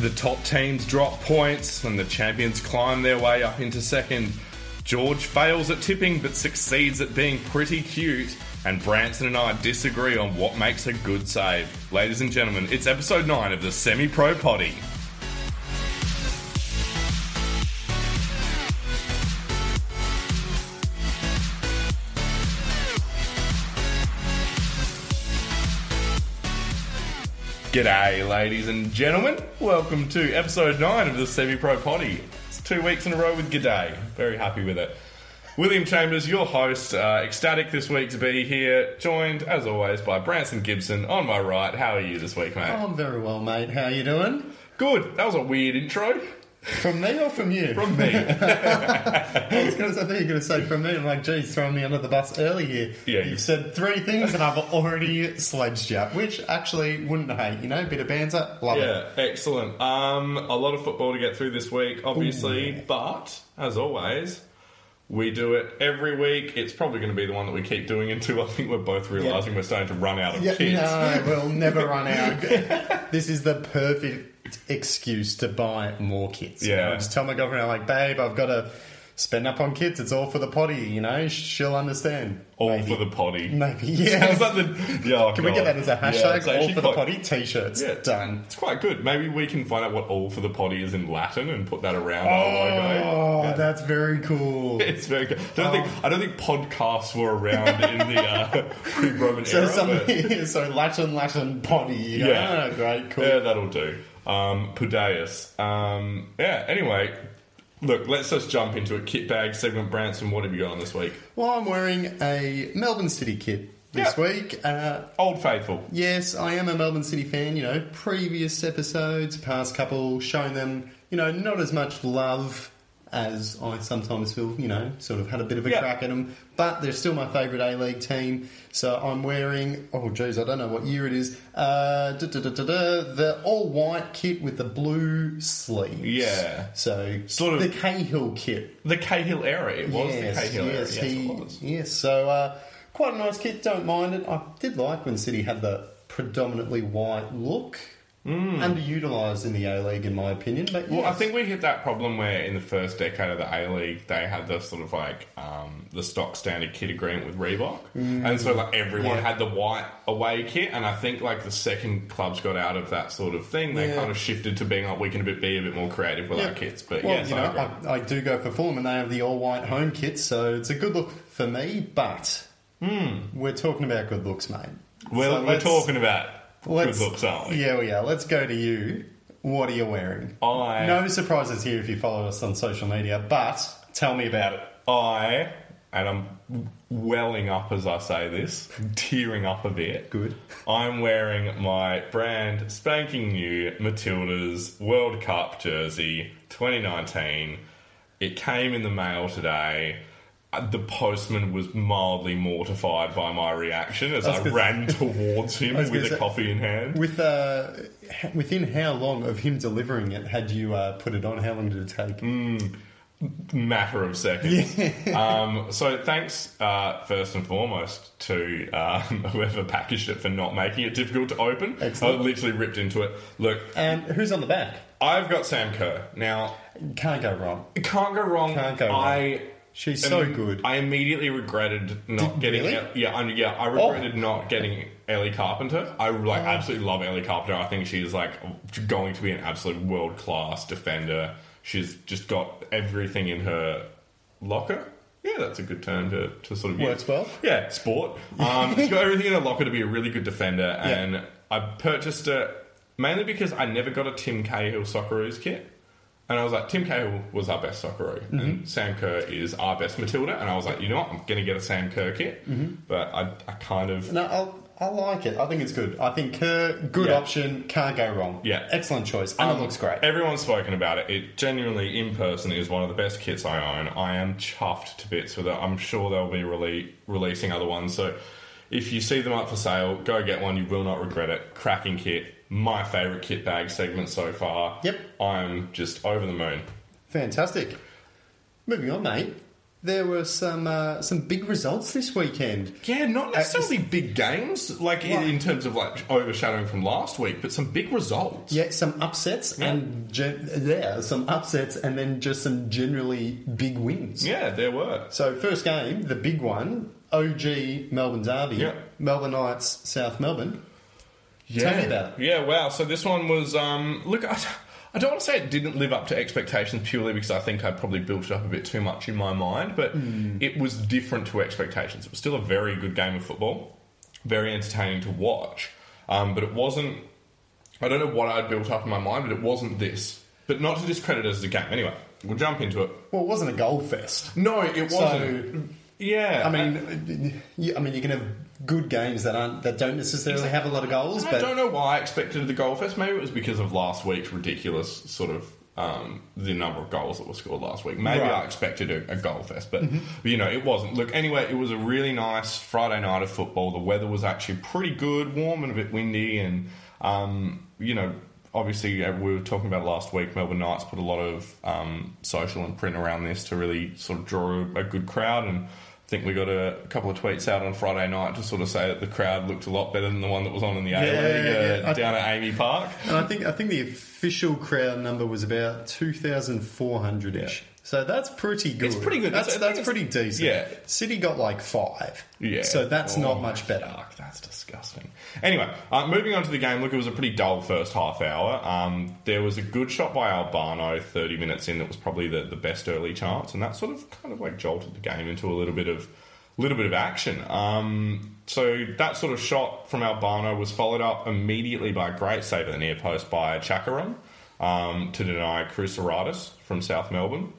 The top teams drop points and the champions climb their way up into second. George fails at tipping but succeeds at being pretty cute. And Branson and I disagree on what makes a good save. Ladies and gentlemen, it's episode 9 of the Semi Pro Potty. G'day, ladies and gentlemen. Welcome to episode 9 of the Semi Pro Potty. It's two weeks in a row with G'day. Very happy with it. William Chambers, your host, uh, ecstatic this week to be here, joined as always by Branson Gibson on my right. How are you this week, mate? I'm very well, mate. How you doing? Good. That was a weird intro From me or from you? from me. I was going to say, I thought you were going to say from me. I'm like, geez, throwing me under the bus early here. Yeah, you- You've said three things and I've already sledged you, which actually wouldn't hate, you know, bit of banter. Love it. yeah, excellent. Um, a lot of football to get through this week, obviously, but as always, we do it every week. It's probably going to be the one that we keep doing until I think we're both realizing we're starting to run out of Yeah, kids. no, we'll never run out. this is the perfect excuse to buy more kits. you Yeah. I just tell my girlfriend, I'm like, babe, I've got to spend up on kits. It's all for the potty, you know. She'll understand. All Maybe. for the potty. Maybe, yeah. Sounds like the- yeah, oh Can we get that as a hashtag? it's all for the potty t-shirts. Yeah. Done. It's quite good. Maybe we can find out what all for the potty is in Latin and put that around our logo. Oh, that's very cool. It's very good. I don't think I don't think podcasts were around in the uh, pre-Roman So, era. but- so Latin, Latin potty. You know? Yeah. Oh, great, cool. Yeah, that'll do. Um, Pudeus. Um, yeah. Anyway, look, let's just jump into it. Kit bag segment. Branson, what have you got on this week? Well, I'm wearing a Melbourne City kit this Yeah. week. Uh, Old Faithful. yes, I am a Melbourne City fan. You know, previous episodes, past couple, showing them, you know, not as much love as I sometimes feel, you know, sort of had a bit of a Yeah. crack at them. But they're still my favourite A League team. So I'm wearing, oh, geez, I don't know what year it is, uh, da, da, da, the all white kit with the blue sleeves. Yeah. So, Sort of- the Cahill kit. The Cahill era. It was the Cahill era. Yes, he- it was. yes. So uh, quite a nice kit. Don't mind it. I did like when City had the predominantly white look. Underutilized in the A League, in my opinion. But. Well, I think we hit that problem where in the first decade of the A League, they had the sort of like um, the stock standard kit agreement with Reebok, and so like everyone Mm. Yeah. had the white away kit. And I think like the second clubs got out of that sort of thing, they Yeah. kind of shifted to being like we can a bit, be a bit more creative with Yeah. our kits. But well, yes, you I know. I, I do go for Fulham, and they have the all white home kits, so it's a good look for me. But we're talking about good looks, mate. well, So we're talking about good let's- looks, aren't we? Yeah, we are. Let's go to you. What are you wearing? I- no surprises here if you follow us on social media, but tell me about it. I and I'm welling up as I say this, tearing up a bit. Good. I'm wearing my brand spanking new Matilda's World Cup jersey 2019. It came in the mail today. The postman was mildly mortified by my reaction as I I, ran towards him with a coffee in hand. With uh, within how long of him delivering it had you uh, put it on? How long did it take? Mm. matter of seconds. um, so thanks uh, first and foremost to um, whoever packaged it for not making it difficult to open. Excellent. I literally ripped into it. Look, And who's on the back? I've got Sam Kerr now. Can't go wrong. Can't go wrong. Can't go wrong. I. She's so um, good. I immediately regretted not Did- getting. really? Oh. yeah, I, yeah, I regretted not getting Ellie Carpenter. I like absolutely love Ellie Carpenter. I think she's like going to be an absolute world class defender. She's just got everything in her locker. Yeah, that's a good term to, to sort of Works use. well. Yeah, sport. Um, she's got everything in her locker to be a really good defender, and I purchased it mainly because I never got a Tim Cahill Socceroos kit. And I was like, Tim Cahill was our best Socceroo, Mm-hmm. and Sam Kerr is our best Matilda. And I was like, you know what, I'm going to get a Sam Kerr kit. Mm-hmm. But I, I kind of. No, I'll, I like it. I think it's good. I think Kerr, good Yeah. option, can't go wrong. Yeah. Excellent choice. And Um, it looks great. Everyone's spoken about it. It genuinely, in person, is one of the best kits I own. I am chuffed to bits with it. I'm sure they'll be rele- releasing other ones. So if you see them up for sale, go get one. You will not regret it. Cracking kit. My favourite kit bag segment so far. Yep. I'm just over the moon. Fantastic. Moving on, mate. there were some uh, some big results this weekend. Yeah, not necessarily big games, like in, in terms of like overshadowing from last week, but some big results. Yeah, some upsets and gen- yeah, some upsets, and then just some generally big wins. Yeah, there were. So first game, the big one, OG Melbourne Derby, Yeah. Melbourne Knights, South Melbourne. Yeah. Tell me about it. Yeah, wow. So this one was, um, look, I, I don't want to say it didn't live up to expectations purely because I think I probably built it up a bit too much in my mind, but Hmm. it was different to expectations. It was still a very good game of football, very entertaining to watch, um, but it wasn't. I don't know what I'd built up in my mind, but it wasn't this. But not to discredit it as a game. Anyway, we'll jump into it. Well, it wasn't a goal fest. No, it wasn't. yeah, I mean, you, I mean, you can have good games that aren't that don't necessarily have a lot of goals, I but don't know why I expected the goal fest. Maybe it was because of last week's ridiculous sort of um, the number of goals that were scored last week. Maybe Right. I expected a, a goal fest, but you know it wasn't. Look, anyway, it was a really nice Friday night of football. The weather was actually pretty good, warm and a bit windy, and um, you know. Obviously, uh, we were talking about last week. Melbourne Knights put a lot of um, social and print around this to really sort of draw a good crowd, and I think we got a, couple of tweets out on Friday night to sort of say that the crowd looked a lot better than the one that was on in the A League yeah, uh, yeah. down at AAMI Park. And I think I think the official crowd number was about two thousand four hundred ish. So that's pretty good. It's pretty good. That's It's- that's it's- pretty decent. yeah. City got like five. Yeah. So that's Oh, not much better. That's disgusting. Anyway, uh, moving on to the game. Look, it was a pretty dull first half hour. Um, there was a good shot by Albano 30 minutes in that was probably the, the best early chance, and that sort of kind of like jolted the game into a little bit of little bit of action. Um, so that sort of shot from Albano was followed up immediately by a great save at the near post by Chakaram um, to deny Cruceratus from South Melbourne.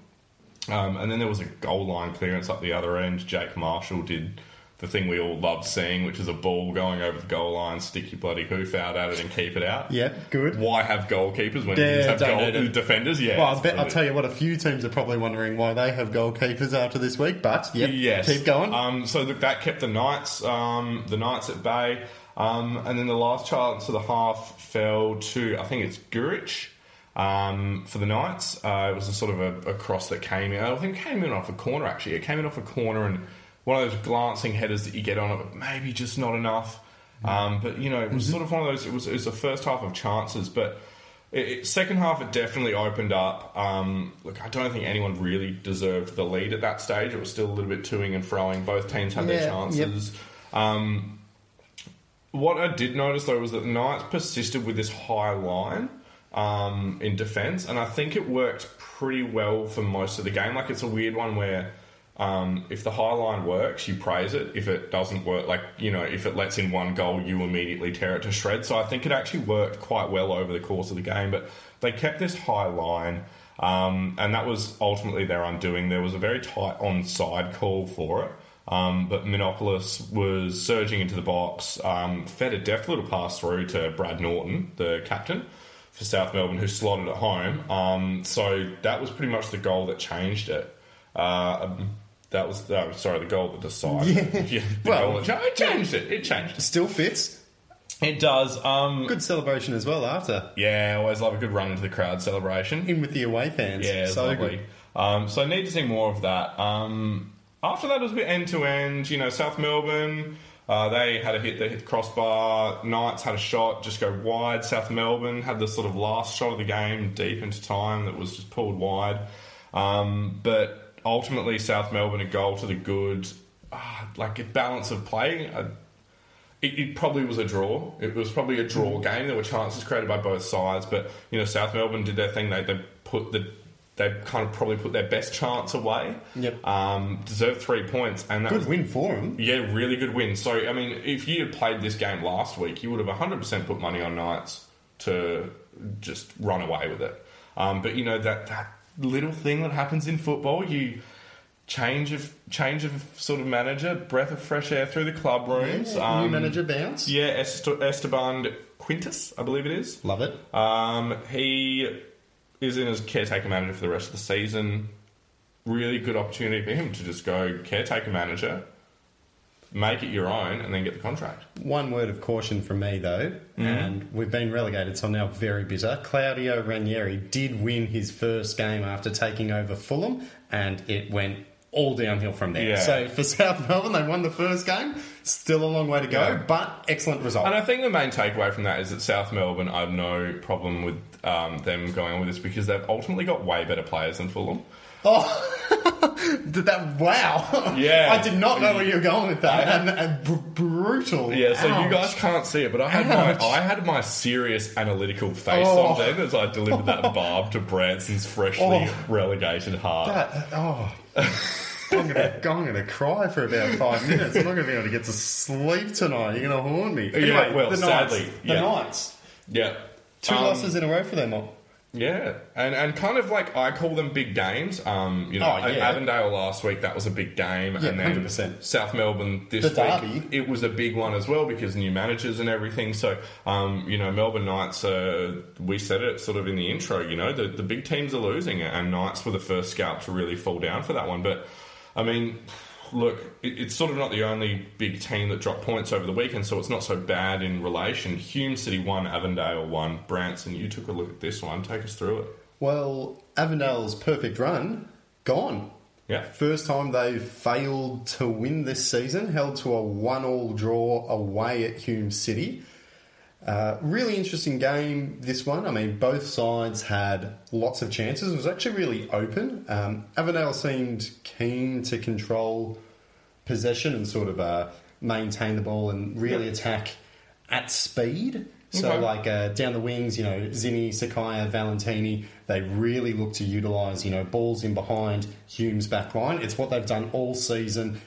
Um, and then there was a goal line clearance up the other end. Jake Marshall did the thing we all love seeing, which is a ball going over the goal line, stick your bloody hoof out at it, and keep it out. Yeah, good. Why have goalkeepers when Yeah, you have goal defenders? Yeah. Well, I bet, I'll tell you what, a few teams are probably wondering why they have goalkeepers after this week, but yep, Yes. keep going. Um, so look, that kept the Knights, um, the Knights at bay, um, and then the last chance of the half fell to I think it's Gurich. Um, for the Knights, uh, it was a sort of a, a cross that came in. I think it came in off a corner. Actually, it came in off a corner, and one of those glancing headers that you get on it, but maybe just not enough. Um, but you know, it was sort of one of those. It was, it was the first half of chances, but it, it- second half it definitely opened up. Um, look, I don't think anyone really deserved the lead at that stage. It was still a little bit toing and froing. Both teams had their Yeah, yep. chances. Um, what I did notice though was that the Knights persisted with this high line um, in defence, and I think it worked pretty well for most of the game. Like it's a weird one where um, if the high line works, you praise it. If it doesn't work, like you know, if it lets in one goal, you immediately tear it to shreds. So I think it actually worked quite well over the course of the game. But they kept this high line. Um, and that was ultimately their undoing. There was a very tight onside call for it. Um, but Minopolis was surging into the box, um, fed a deft little pass through to Brad Norton, the captain for South Melbourne, who slotted it home. Um, so that was pretty much the goal that changed it. Uh, um, that was uh, sorry, the goal that decided. Yeah, the Well, goal that it changed it. It changed. Still fits. It does. Um, Good celebration as well after. yeah, always love a good run into the crowd celebration. In with the away fans. Yeah, so lovely. good. Um, so I need to see more of that. Um, after that, it was a bit end to end. You know, South Melbourne, uh, they had a hit, they hit the crossbar. Knights had a shot, just go wide. South Melbourne had the sort of last shot of the game, deep into time, that was just pulled wide. Um, but ultimately, South Melbourne a goal to the good. Ah, like a balance of play. Uh, it, it probably was a draw. It was probably a draw game. There were chances created by both sides, but you know South Melbourne did their thing. They they put the they kind of probably put their best chance away. Yep. Um, deserved three points, and that Good was win for them. yeah, really good win. So I mean, if you had played this game last week, you would have 100 percent put money on Knights to just run away with it. Um, but you know that that little thing that happens in football, you change of change of sort of manager, breath of fresh air through the club rooms. New Um, manager bounce. yeah, Esteban Quintus, I believe it is. Love it. Um, he is in as caretaker manager for the rest of the season. Really good opportunity for him to just go caretaker manager, make it your own, and then get the contract. One word of caution from me, though, Mm-hmm. and we've been relegated, so I'm now very bitter. Claudio Ranieri did win his first game after taking over Fulham, and it went all downhill from there. Yeah. So for South Melbourne, they won the first game. Still a long way to go, Yeah. but excellent result. And I think the main takeaway from that is that South Melbourne, I have no problem with um, them going on with this because they've ultimately got way better players than Fulham. Oh, did that! Wow. Yeah. I did not know where you were going with that. And, and br- brutal. Yeah, so you guys can't see it, but I had Ouch. my I had my serious analytical face Oh. on then as I delivered that barb to Branson's freshly Oh. relegated heart. That, oh. I'm gonna, I'm gonna cry for about five minutes. I'm not gonna be able to get to sleep tonight. You're gonna haunt me. Anyway, well, the sadly, Knights. yeah. The Knights. yeah, Two Um, losses in a row for them. Mob. Yeah, and and kind of like I call them big games. Um, you know, Oh, yeah. Avondale last week that was a big game, Yeah, and then 100%. South Melbourne this The week derby. it was a big one as well because new managers and everything. So, um, you know, Melbourne Knights. Uh, we said it sort of in the intro. You know, the the big teams are losing, and Knights were the first scalp to really fall down for that one. But I mean. Look, it, it's sort of not the only big team that dropped points over the weekend, so it's not so bad in relation. Hume City won, Avondale won, Branson. You took a look at this one. Take us through it. Well, Avondale's perfect run gone. Yeah. First time they've failed to win this season, held to a one-all draw away at Hume City. Uh, really interesting game, this one. I mean, both sides had lots of chances. It was actually really open. Um, Avondale seemed keen to control possession and sort of uh, maintain the ball and really attack at speed. So, Okay. like uh, down the wings, you know, Zinni, Sakaya, Valentini, they really look to utilise, you know, balls in behind Hume's back line. It's what they've done all season.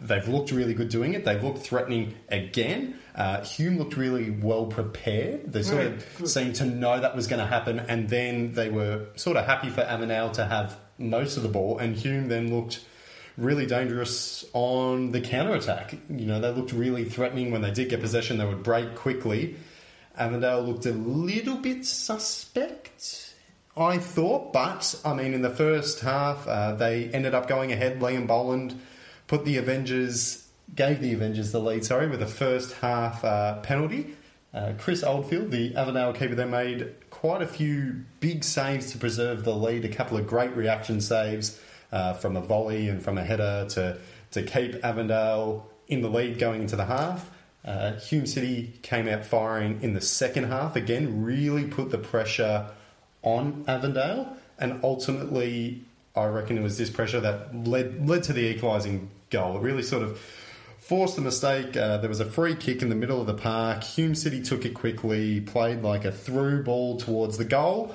They've looked really good doing it. They've looked threatening again. Uh, Hume looked really well prepared. They sort of seemed to know that was going to happen, and then they were sort of happy for Avondale to have most of the ball, and Hume then looked really dangerous on the counter attack. You know, they looked really threatening when they did get possession. They would break quickly. Avondale looked a little bit suspect, I thought, but I mean, in the first half, uh, they ended up going ahead. Liam Boland put the Avengers, gave the Avengers the lead, sorry, with a first half uh, penalty. Uh, Chris Oldfield, the Avondale keeper, they made quite a few big saves to preserve the lead. A couple of great reaction saves uh, from a volley and from a header to to keep Avondale in the lead going into the half. Uh, Hume City came out firing in the second half again, really put the pressure on Avondale, and ultimately, I reckon it was this pressure that led led to the equalising goal. It really sort of forced the mistake. Uh, there was a free kick in the middle of the park. Hume City took it quickly, played like a through ball towards the goal.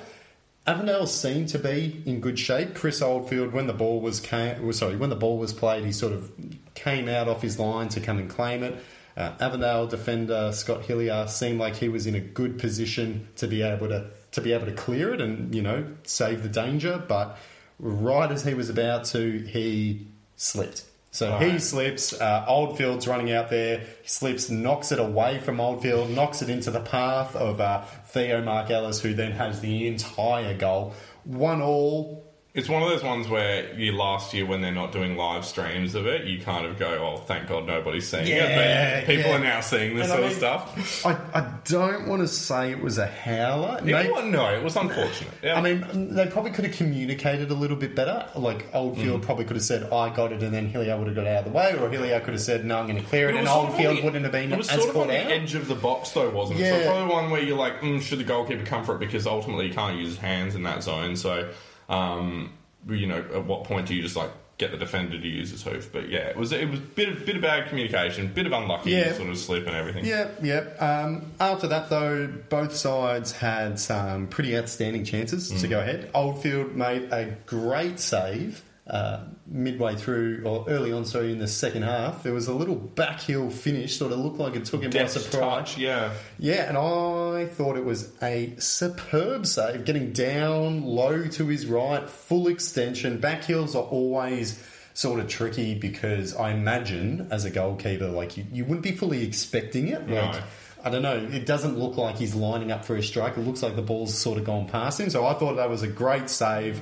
Avondale seemed to be in good shape. Chris Oldfield, when the ball was came, sorry, when the ball was played, he sort of came out off his line to come and claim it. Uh, Avondale defender Scott Hillier seemed like he was in a good position to be able to to be able to clear it and you know save the danger. But right as he was about to, he slipped. So he Right. slips. Uh, Oldfield's running out there. He slips, knocks it away from Oldfield, knocks it into the path of uh, Theo Markelis, who then has the entire goal. One all. It's one of those ones where you last year when they're not doing live streams of it, you kind of go, "Oh, thank God nobody's seeing Yeah, it." But people yeah. are now seeing this And I sort of stuff. I, I don't want to say it was a howler. It Maybe- wa- no, it was unfortunate. Yeah. I mean, they probably could have communicated a little bit better. Like Oldfield probably could have said, "I got it," and then Hillier would have got out of the way, or Hillier could have said, "No, I'm going to clear it," It and was sort of on Oldfield the- wouldn't have been It was as sort of on the out. edge of the box, though, wasn't it? Yeah. So probably one where you're like, mm, should the goalkeeper come for it? Because ultimately, you can't use his hands in that zone. So, um, you know, at what point do you just like get the defender to use his hoof? But yeah, it was it was a bit of, bit of bad communication, bit of unlucky Yeah. sort of slip and everything. Yeah, yeah. Um, after that, though, both sides had some pretty outstanding chances to go ahead. Oldfield made a great save uh, midway through, or early on, sorry, in the second half. There was a little back backheel finish, sort of looked like it took him by surprise. touch, yeah. Yeah, and I thought it was a superb save, getting down low to his right, full extension. Back heels are always sort of tricky because I imagine as a goalkeeper, like you, you wouldn't be fully expecting it. No. Like, I don't know. It doesn't look like he's lining up for a strike. It looks like the ball's sort of gone past him. So I thought that was a great save.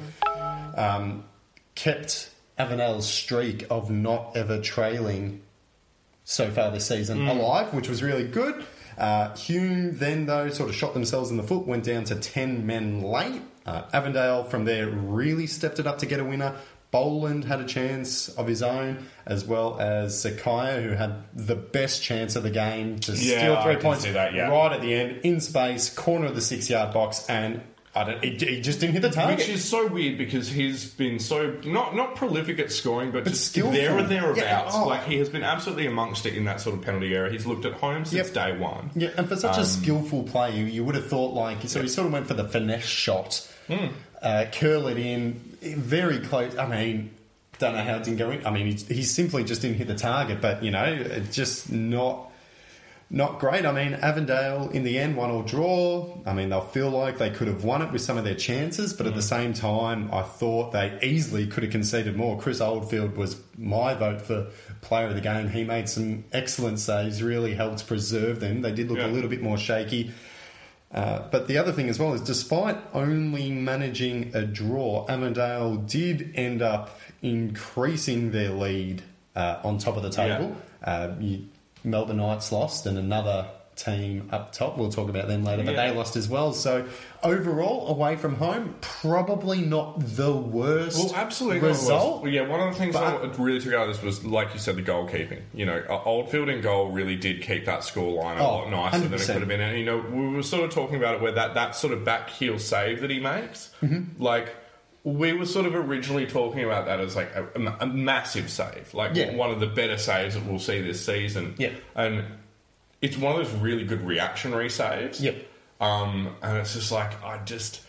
Um, kept Avondale's streak of not ever trailing so far this season Mm. alive, which was really good. Uh, Hume then, though, sort of shot themselves in the foot, went down to 10 men late. Uh, Avondale from there really stepped it up to get a winner. Boland had a chance of his own, as well as Sakaya, who had the best chance of the game to Yeah, steal three did points that, yeah. right at the end, in space, corner of the six yard box, and I don't, he, he just didn't hit the target. Which is so weird because he's been so not not prolific at scoring, but, But just skillful. there or thereabouts. Yeah, oh. Like he has been absolutely amongst it in that sort of penalty area. He's looked at home since Yep. day one. Yeah, and for such Um, a skillful player, you, you would have thought like so. He sort of went for the finesse shot, Hmm. uh, curl it in, very close. I mean, don't know how it didn't go in. I mean, he, he simply just didn't hit the target, but you know, just not not great. I mean, Avondale in the end one or draw. I mean, they'll feel like they could have won it with some of their chances, but at Hmm. the same time, I thought they easily could have conceded more. Chris Oldfield was my vote for player of the game. He made some excellent saves, really helped preserve them. They did look Yeah. a little bit more shaky. Uh, but the other thing as well is, despite only managing a draw, Avondale did end up increasing their lead uh, on top of the table. Uh, you, Melbourne Knights lost, and another team up top. We'll talk about them later, but Yeah. they lost as well. So overall, away from home, probably not the worst Well, absolutely. result. worst. Yeah, one of the things But- that really took out of this was, like you said, the goalkeeping. You know, Oldfield in goal really did keep that score line a Oh, lot nicer than it could have been. And, you know, we were sort of talking about it where that, that sort of back heel save that he makes, Mm-hmm. like, we were sort of originally talking about that as like a, a massive save, like Yeah. one of the better saves that we'll see this season. Yeah. And it's one of those really good reactionary saves. Yep. Um, and it's just like, I just.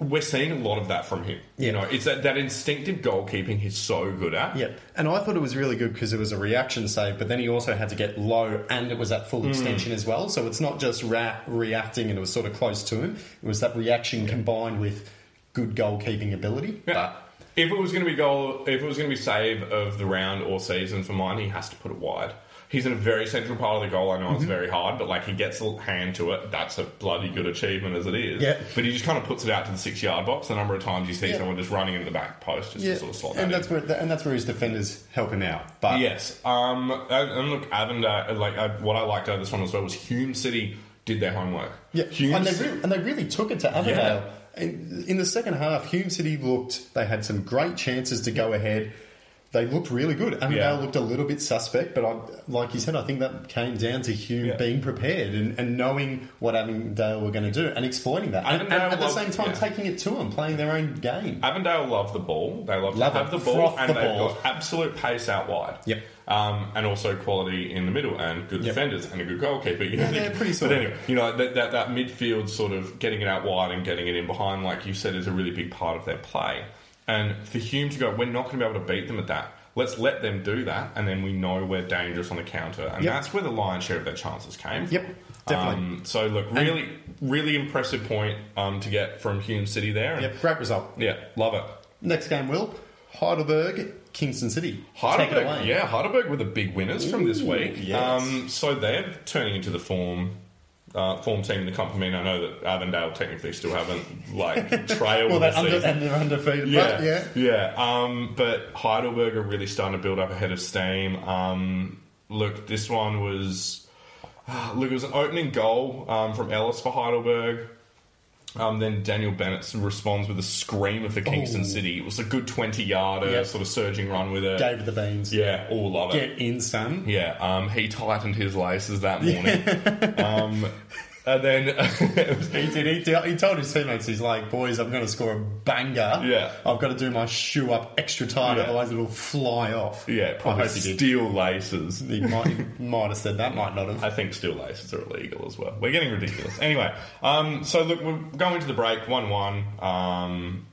We're seeing a lot of that from him. Yeah. You know, it's that, that instinctive goalkeeping he's so good at. Yep. And I thought it was really good because it was a reaction save, but then he also had to get low and it was at full extension as well. So it's not just ra- reacting and it was sort of close to him. It was that reaction combined with good goalkeeping ability. Yeah. If it was going to be goal, if it was going to be save of the round or season for mine, he has to put it wide. He's in a very central part of the goal. I know Mm-hmm. it's very hard, but like he gets a hand to it. That's a bloody good achievement as it is. Yeah. But he just kind of puts it out to the six yard box. The number of times you see Yeah. someone just running into the back post just to sort of slot that and in. that's where and that's where his defenders help him out. But Yes. Um, and, and look, Avondale, like uh, what I liked out of this one as well was Hume City did their homework. Yeah, Hume and they, really, and they really took it to Avondale. In, in the second half, Hume City looked, they had some great chances to go ahead. They looked really good. Avondale Yeah. looked a little bit suspect, but I, like you said, I think that came down to Hume Yeah. being prepared and, and knowing what Avondale were going to do and exploiting that. And, and at the same time, yeah. taking it to them, playing their own game. Avondale love the ball. They love, Love to have it. the ball, Froth and the they've ball. got absolute pace out wide. Yep. Um, and also quality in the middle, and good Yep. defenders, and a good goalkeeper. You know, Yeah, they're pretty But anyway, you know that, that that midfield sort of getting it out wide and getting it in behind, like you said, is a really big part of their play. And for Hume to go, we're not going to be able to beat them at that. Let's let them do that, and then we know we're dangerous on the counter, and Yep. that's where the lion's share of their chances came. Yep, definitely. Um, so look, really, really impressive point um, to get from Hume City there. And Yep, great result. yeah, love it. Next game, Will. Heidelberg, Kingston City. Heidelberg, yeah, Heidelberg were the big winners from this week. yes. Um, so they're turning into the form uh, form team in the company. I know that Avondale technically still haven't like trailed Well, the they're, under, and they're undefeated. Yeah, But, yeah. yeah. Um, but Heidelberg are really starting to build up ahead of steam. Um, look, this one was look. It was an opening goal um, from Ellis for Heidelberg. Um, then Daniel Bennett responds with a scream of the Kingston Oh. City. It was a good twenty yarder, Yep. sort of surging run with it. Gave it the beans. Yeah, all love it. Get in, son. Yeah, um, he tightened his laces that morning. um, and then it was, He did. He, did- he told his teammates, he's like, boys, I'm going to score a banger. Yeah. I've got to do my shoe up extra tight, Yeah. otherwise it'll fly off. yeah, probably I hope he did. steel laces. He might, he might have said that, might not have. I think steel laces are illegal as well. We're getting ridiculous. anyway, um, so look, we're going to the break, 1 1. Um,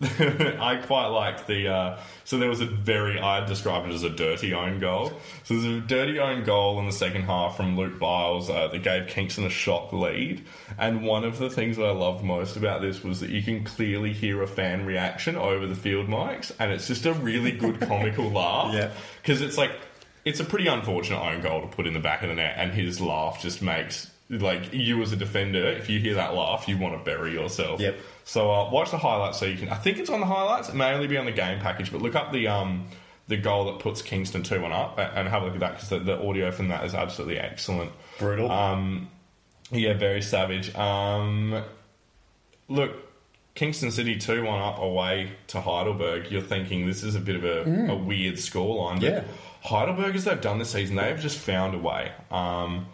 I quite like the. Uh, so there was a very. I'd describe it as a dirty own goal. So there's a dirty own goal in the second half from Luke Biles uh, that gave Kingston a shock lead. And one of the things that I loved most about this was that you can clearly hear a fan reaction over the field mics, and it's just a really good comical laugh. Yeah. Because it's like, it's a pretty unfortunate own goal to put in the back of the net, and his laugh just makes, like, you as a defender, if you hear that laugh, you want to bury yourself. Yep. So uh, watch the highlights so you can. I think it's on the highlights. It may only be on the game package, but look up the um the goal that puts Kingston two one up and have a look at that because the, the audio from that is absolutely excellent. Brutal. Um, yeah, very savage. Um, look, Kingston City 2 1 up away to Heidelberg, you're thinking this is a bit of a, a weird scoreline. But Yeah. Heidelberg, as they've done this season, they've just found a way. Um,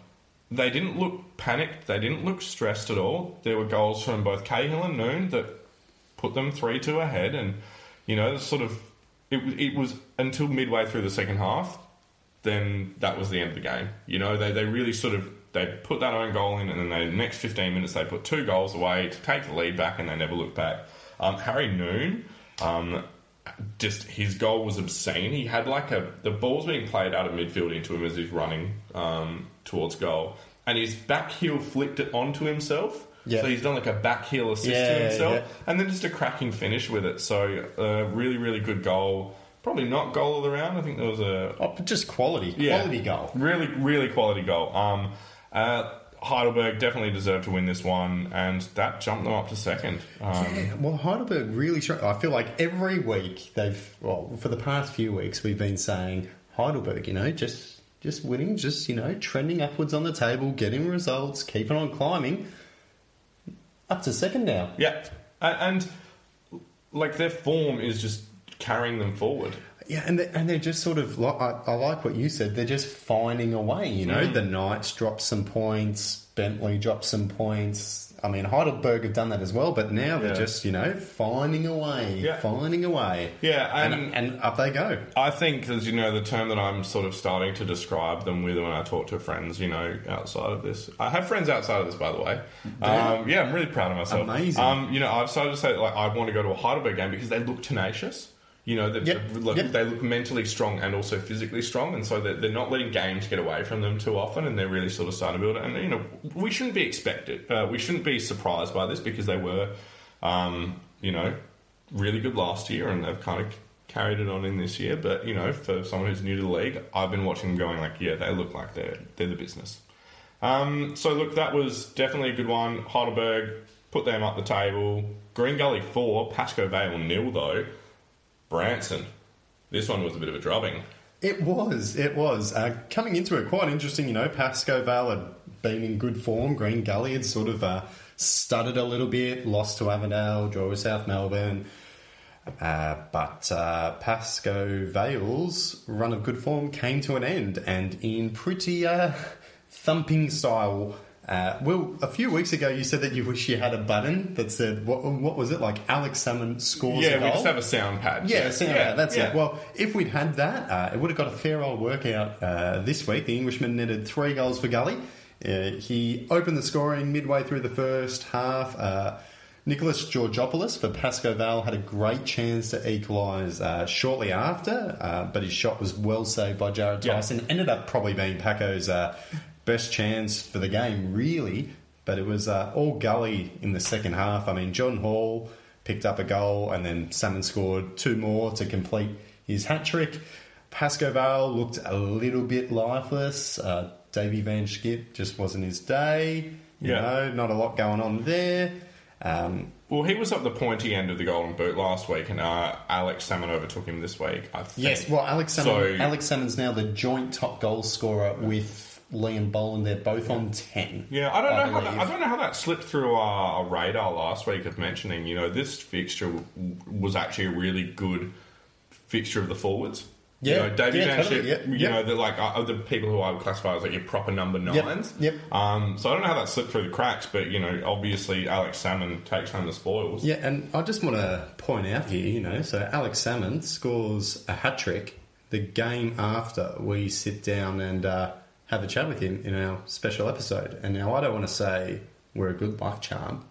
they didn't look panicked, they didn't look stressed at all. There were goals from both Cahill and Noon that put them 3 2 ahead, and, you know, sort of. It, it was until midway through the second half, then that was the end of the game. You know, they, they really sort of they put that own goal in, and then they, the next 15 minutes they put two goals away to take the lead back, and they never looked back. Um, Harry Noon, um, just his goal was obscene. He had like a the ball's being played out of midfield into him as he's running um, towards goal, and his back heel flicked it onto himself. Yeah. So he's done like a back heel assist Yeah, to himself, yeah. and then just a cracking finish with it. So uh, really, really good goal. Probably not goal of the round. I think there was a Oh, just quality, quality goal. Really, really quality goal. Um, uh, Heidelberg definitely deserved to win this one, and that jumped them up to second. Um, Yeah, well, Heidelberg really. I feel like every week they've. Well, for the past few weeks, we've been saying Heidelberg. You know, just just winning, just you know, trending upwards on the table, getting results, keeping on climbing. Up to second now. Yeah, and like their form is just carrying them forward. Yeah, and they, and they're just sort of. Like, I, I like what you said. They're just finding a way. You know, mm. the Knights dropped some points. Bentleigh dropped some points. I mean, Heidelberg have done that as well, but now they're Yeah. just you know finding a way, Yeah. finding a way. Yeah, and, and- and up they go. I think, as you know, the term that I'm sort of starting to describe them with when I talk to friends, you know, outside of this. I have friends outside of this, by the way. Um, yeah, I'm really proud of myself. Amazing. Um, you know, I've started to say like I want to go to a Heidelberg game because they look tenacious. You know, they, Yep, look, yep. they look mentally strong and also physically strong, and so they're, they're not letting games get away from them too often, and they're really sort of starting to build it. And you know, we shouldn't be expected, uh, we shouldn't be surprised by this because they were, um, you know, really good last year, and they've kind of carried it on in this year. But you know, for someone who's new to the league, I've been watching them going like, yeah, they look like they're they're the business. Um, so look, that was definitely a good one. Heidelberg put them up the table. Green Gully four, Pascoe Vale nil though. Branson, this one was a bit of a drubbing. It was, it was. Uh, coming into it, quite interesting, you know. Pascoe Vale had been in good form. Green Gully had sort of uh, stuttered a little bit, lost to Avondale, draw with South Melbourne. Uh, but uh, Pascoe Vale's run of good form came to an end, and in pretty uh, thumping style. Uh, well, a few weeks ago, you said that you wish you had a button that said what, what was it like? Alex Salmon scores a Yeah, goal. we just have a sound pad. Yeah, sound pad, that's yeah. it. Well, if we'd had that, uh, it would have got a fair old workout uh, this week. The Englishman netted three goals for Gully. Uh, he opened the scoring midway through the first half. Uh, Nicholas Georgopoulos for Pascoe Vale had a great chance to equalise uh, shortly after, uh, but his shot was well saved by Jared Yeah. Tyson. Ended up probably being Paco's uh, best chance for the game, really. But it was uh, all Gully in the second half. I mean, John Hall picked up a goal, and then Salmon scored two more to complete his hat trick. Pascoe Vale looked a little bit lifeless. Uh, Davy Van Schip just wasn't his day. You Yeah. know, not a lot going on there. Um, Well, he was up the pointy end of the Golden Boot last week, and uh, Alex Salmon overtook him this week. I think. yes, well, Alex Salmon, So- Alex Salmon's now the joint top goal scorer with Liam Boland. They're both on ten. Yeah, I don't know how that. I don't know how that slipped through our, our radar last week of mentioning. You know, this fixture w- was actually a really good fixture of the forwards. Yeah, you know, Davey yeah, totally, yeah, you yeah. know, they're like uh, the people who I would classify as like your proper number nines. yep. Um, so I don't know how that slipped through the cracks, but you know, obviously Alex Salmon takes home the spoils. Yeah, and I just want to point out here, you know, so Alex Salmon scores a hat trick the game after we sit down and uh, have a chat with him in our special episode. And now I don't want to say we're a good luck charm,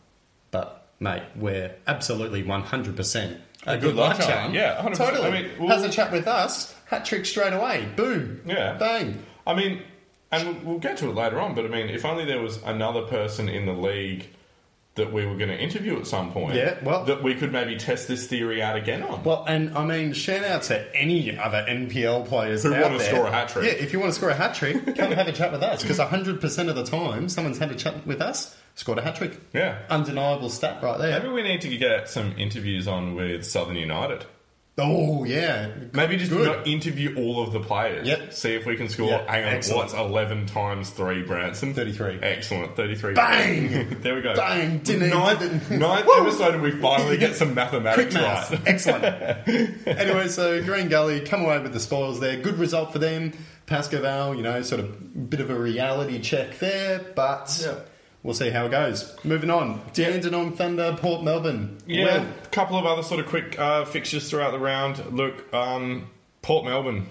but mate, we're absolutely 100% a, good, luck charm. Yeah, 100%. Totally. I mean, well- has a chat with us, hat trick straight away. Boom. Yeah. Bang. I mean, and we'll get to it later on, but I mean, if only there was another person in the league that we were going to interview at some point, Yeah, well- that we could maybe test this theory out again on. Well, and I mean, shout out to any other NPL players Who out wanna there. score a hat trick. Yeah, if you want to score a hat trick, come have a chat with us because 100% of the time someone's had a chat with us, scored a hat trick. yeah. Undeniable stat right there. Maybe we need to get some interviews on with Southern United. Oh yeah, Maybe just Good. not interview all of the players. Yep. See if we can score. Yep, Hang on, excellent. what's eleven times three, Branson? 33. Excellent, thirty-three. Bang! there we go. Bang! Didn't ninth, even- ninth Woo! episode, and we finally get some mathematics Quick right. Excellent. anyway, so Green Gully come away with the spoils there. Good result for them. Pascoe Vale, you know, sort of bit of a reality check there, but Yeah. We'll see how it goes. Moving on. Dandenong Thunder, Port Melbourne. Yeah, Well, a couple of other sort of quick uh, fixtures throughout the round. Look, um, Port Melbourne.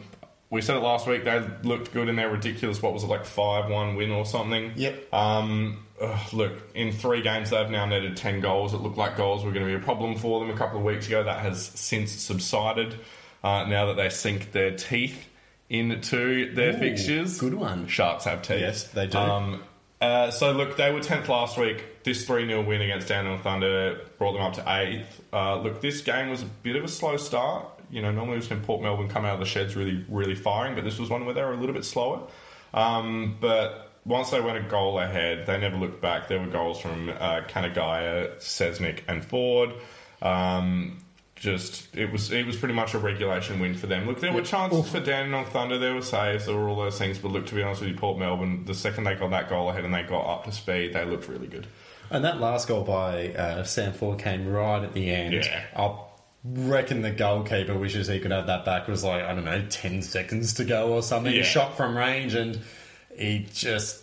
We said it last week. They looked good in their ridiculous. What was it like five one win or something? Yep. Um, ugh, look, in three games they've now netted ten goals. It looked like goals were going to be a problem for them a couple of weeks ago. That has since subsided. Uh, now that they sink their teeth into their Ooh, fixtures, good one. Sharks have teeth. Yes, they do. Um, uh, so look, they were tenth last week. This three 0 win against Dandenong Thunder brought them up to eighth. Uh, look, this game was a bit of a slow start. You know, normally we've seen Port Melbourne come out of the sheds really, really firing, but this was one where they were a little bit slower. Um, but once they went a goal ahead, they never looked back. There were goals from uh, Kanagaya, Sesnick, and Ford. Um, just it was it was pretty much a regulation win for them. Look, there were chances for Dandenong Thunder, there were saves, there were all those things. But look, to be honest with you, Port Melbourne, the second they got that goal ahead and they got up to speed, they looked really good. And that last goal by uh, Sam Ford came right at the end. Yeah. I reckon the goalkeeper wishes he could have that back. It was like, I don't know, 10 seconds to go or something. Yeah. Shot from range and he just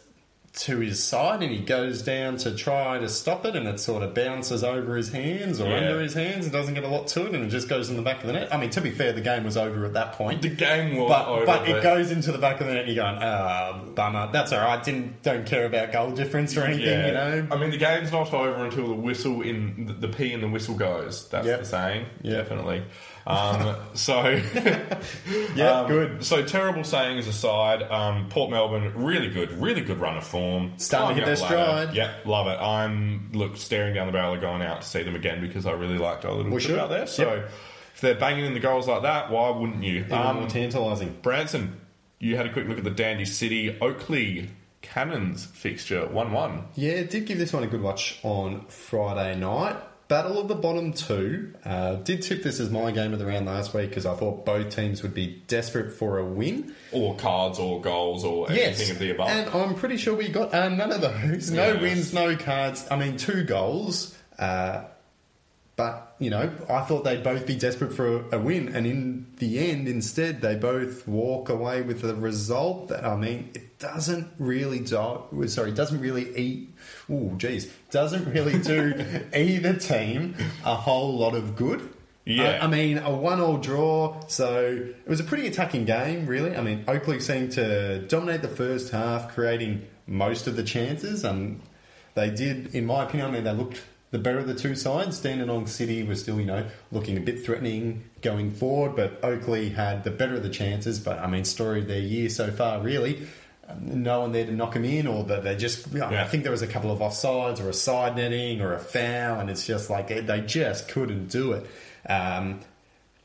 to his side and he goes down to try to stop it and it sort of bounces over his hands or Yeah. under his hands and doesn't get a lot to it and it just goes in the back of the net. I mean, to be fair, the game was over at that point. The game was But, over, but it goes into the back of the net and you're going, ah, bummer. That's all right. Didn't, don't care about goal difference or anything, Yeah. you know? I mean, the game's not over until the whistle in the, the P in the whistle goes. That's Yep. the saying. Yep. Definitely. Um, so, Yeah, um, good. So terrible sayings aside, um, Port Melbourne really good, really good run of form. Starting to hit their up the ladder. stride. Yep, love it. I'm look staring down the barrel of going out to see them again because I really liked our little We trip should. out there. So Yep. if they're banging in the goals like that, why wouldn't you? Even Um, more tantalising. Branson, you had a quick look at the Dandy City Oakleigh Cannons fixture one one. Yeah, did give this one a good watch on Friday night. Battle of the bottom two. Uh, did tip this as my game of the round last week because I thought both teams would be desperate for a win. or cards or goals or anything of the above. And I'm pretty sure we got uh, none of those. No Yeah. wins, no cards. I mean, two goals. Uh, but, you know, I thought they'd both be desperate for a, a win. And in the end, instead, they both walk away with a result that, I mean, it doesn't really do. Sorry, doesn't really eat. Oh, geez. Doesn't really do either team a whole lot of good. Yeah. I, I mean, a one-all draw. So it was a pretty attacking game, really. I mean, Oakleigh seemed to dominate the first half, creating most of the chances. Um, they did, in my opinion, I mean, they looked the better of the two sides. Dandenong City was still, you know, looking a bit threatening going forward, but Oakleigh had the better of the chances. But I mean, story of their year so far, really. No one there to knock them in, or that they just. I, mean, I think there was a couple of offsides, or a side netting, or a foul, and it's just like they, they just couldn't do it. Um,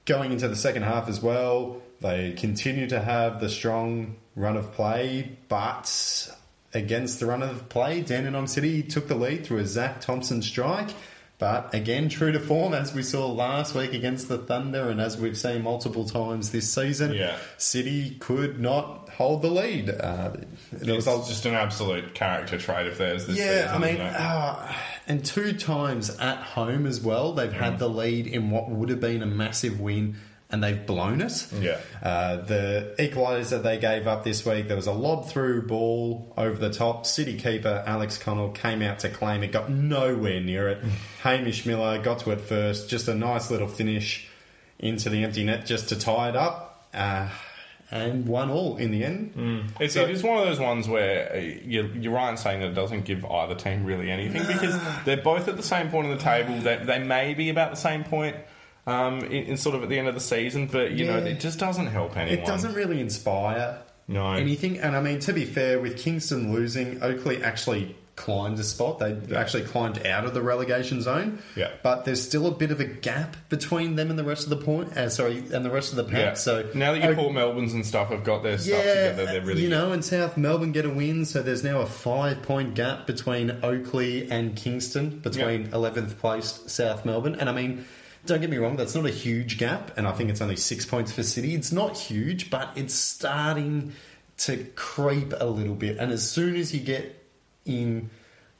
going into the second half as well, they continue to have the strong run of play, but against the run of play, Dandenong City took the lead through a Zach Thompson strike. But again, true to form, as we saw last week against the Thunder, and as we've seen multiple times this season, Yeah. City could not hold the lead. Uh, there it's was just an absolute character trait of theirs this yeah, season. I mean, uh, and two times at home as well. They've had the lead in what would have been a massive win, and they've blown it. Yeah. Uh, the equaliser they gave up this week, there was a lob through ball over the top. City keeper Alex Connell came out to claim it, got nowhere near it. Hamish Miller got to it first, just a nice little finish into the empty net just to tie it up. Uh, and one all in the end. It's, So- it is one of those ones where uh, you're, you're right in saying that it doesn't give either team really anything because they're both at the same point on the table. They, they may be about the same point um, in, in sort of at the end of the season, but you know it just doesn't help anyone. It doesn't really inspire No. anything. And I mean, to be fair, with Kingston losing, Oakleigh actually climbed a spot. They actually climbed out of the relegation zone. Yeah. But there's still a bit of a gap between them and the rest of the point. Uh, sorry, and the rest of the pack. Yeah. So now that your Oak- Port Melbournes and stuff have got their stuff yeah, together, they're really you know, and South Melbourne get a win, so there's now a five point gap between Oakleigh and Kingston, between 11th placed South Melbourne. And I mean, don't get me wrong, that's not a huge gap, and I think it's only six points for City. It's not huge, but it's starting to creep a little bit. And as soon as you get in,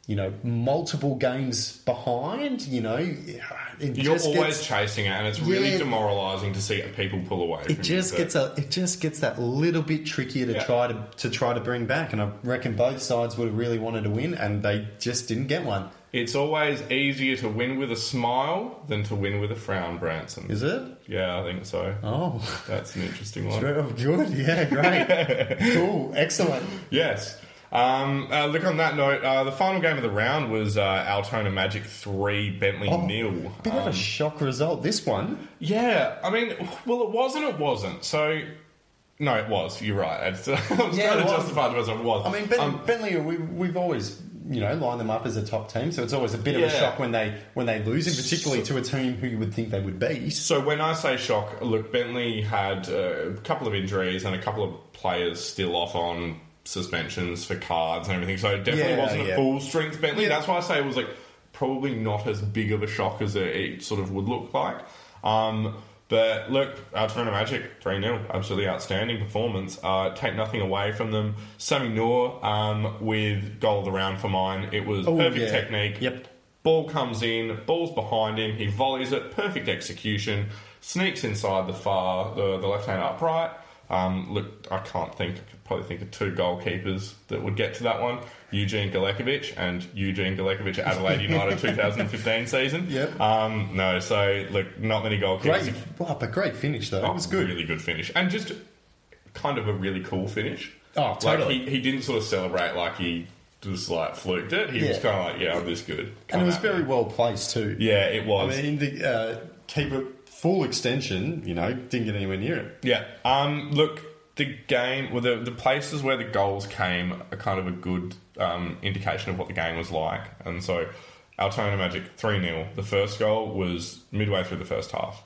you know, multiple games behind, you know, it You're always gets, chasing it, and it's really Yeah. demoralising to see people pull away. it just gets a it just gets that little bit trickier to Yeah. try to to try to bring back. And I reckon both sides would have really wanted to win, and they just didn't get one. It's always easier to win with a smile than to win with a frown, Branson. Is it? Yeah, I think so. Oh, That's an interesting one. oh good. Yeah, great. cool. Excellent. Yes. Um, uh, look, on that note, uh, the final game of the round was uh, Altona Magic 3, Bentleigh Oh, nil. Bit of Um, a shock result. This one. yeah, I mean, well, it wasn't, it wasn't. So, no, it was. You're right. It's, I was Yeah, trying it to was. justify it as it was. I mean, ben, Um, Bentleigh, we, we've always you know line them up as a top team, so it's always a bit of a shock when they when they lose, and particularly to a team who you would think they would beat. So when I say shock, look, Bentleigh had a couple of injuries and a couple of players still off on suspensions for cards and everything. So it definitely Yeah, wasn't a full strength Bentleigh. Yeah. That's why I say it was like probably not as big of a shock as it, it sort of would look like. Um, but look, Altona Magic 3 0, absolutely outstanding performance. Uh, take nothing away from them. Sammy Noor um, with goal of the round for mine. It was Oh, perfect yeah. technique. Yep. Ball comes in, ball's behind him, he volleys it, perfect execution, sneaks inside the far, the, the left hand upright. Um, look, I can't think, I could probably think of two goalkeepers that would get to that one Eugene Galekovic and Eugene Galekovic at Adelaide United 2015 season. Yep. Um, no, so look, not many goalkeepers. Great, well, but great finish though. Oh, it was good. Really good finish. And just kind of a really cool finish. Oh, totally. Like, he, he didn't sort of celebrate like he just like fluked it. He was kind of like, yeah, I'm this good. and it was at me. very well placed too. Yeah, it was. I mean, the uh, keep it full extension. You know, didn't get anywhere near it. yeah. Um, look, the game, well, the, the places where the goals came are kind of a good um, indication of what the game was like. And so, Altona Magic 3 0. The first goal was midway through the first half.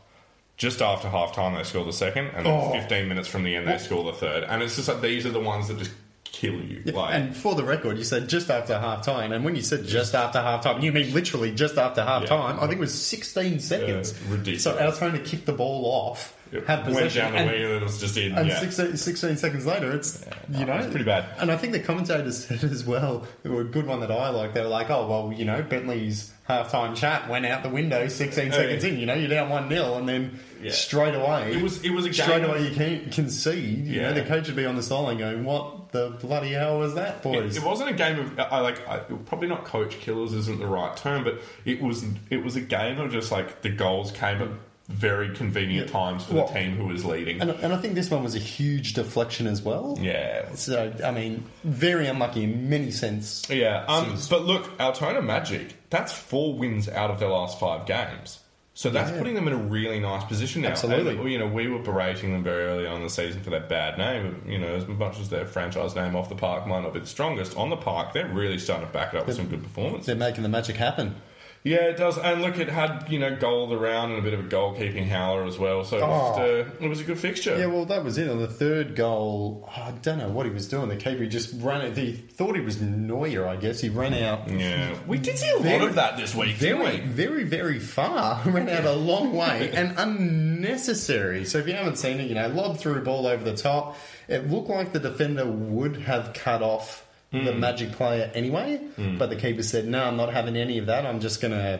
Just after half time, they scored the second, and then Oh. 15 minutes from the end, they score the third. And it's just like these are the ones that just kill you. like, and for the record, you said just after half time, and when you said just after half time, you mean literally just after half time. I think it was 16 seconds. Uh, ridiculous. So to kick the ball off, had went possession, down the and, wing, and it was just in. and yeah. 16, 16 seconds later, it's you oh, know it's pretty bad. And I think the commentators said as well, it was a good one that I like. They were like, "Oh well, you know, Bentleigh's halftime chat went out the window 16 Oh, seconds yeah. in. You know, you're down one 0 and then Yeah. straight away It was- it was a straight away you can concede. You Yeah. know, the coach would be on the sideline going, "What the bloody hell was that, boys?" It, it wasn't a game of I like I, probably not coach killers isn't the right term, but it was it was a game of just like the goals came at very convenient Yeah. times for Well- the team who was leading. And, and I think this one was a huge deflection as well. yeah, So, I mean, very unlucky in many sense. yeah. Um, but look, Altona Magic that's four wins out of their last five games. So that's Yeah. putting them in a really nice position now. Absolutely. And, you know, we were berating them very early on in the season for their bad name. You know, as much as their franchise name off the park might not be the strongest, on the park they're really starting to back it up with some good performances. They're making the magic happen. Yeah, it does. And look, it had you know goal of the round and a bit of a goalkeeping howler as well. So it, was, Oh. uh, it was a good fixture. Yeah, well, that was it. On the third goal, I don't know what he was doing. The keeper just ran it. He thought he was Neuer, I guess. He ran out. Yeah. we did see a lot Very- of that this week, Very, didn't we? very, very far. ran out a long way and unnecessary. So if you haven't seen it, you know, lob through ball over the top. It looked like the defender would have cut off the Hmm. magic player anyway, but the keeper said, "No, I'm not having any of that. I'm just going to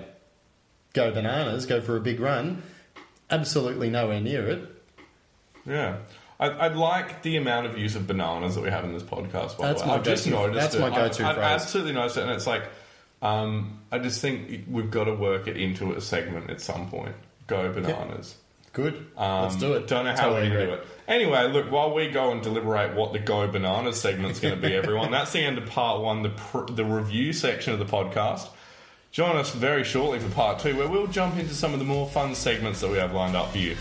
go bananas, go for a big run." Absolutely nowhere near it. Yeah. I, I like the amount of use of bananas that we have in this podcast. By That's the way, my I've just noticed. that's it. my go-to I've, I've absolutely noticed it, and it's like um, I just think we've got to work it into a segment at some point. Go bananas. Good. Um, Let's do it. Don't know how Totally we're going to do it. Anyway, look, while we go and deliberate what the Go Bananas segment's going to be, everyone, that's the end of part one, the, pr- the review section of the podcast. Join us very shortly for part two, where we'll jump into some of the more fun segments that we have lined up for you.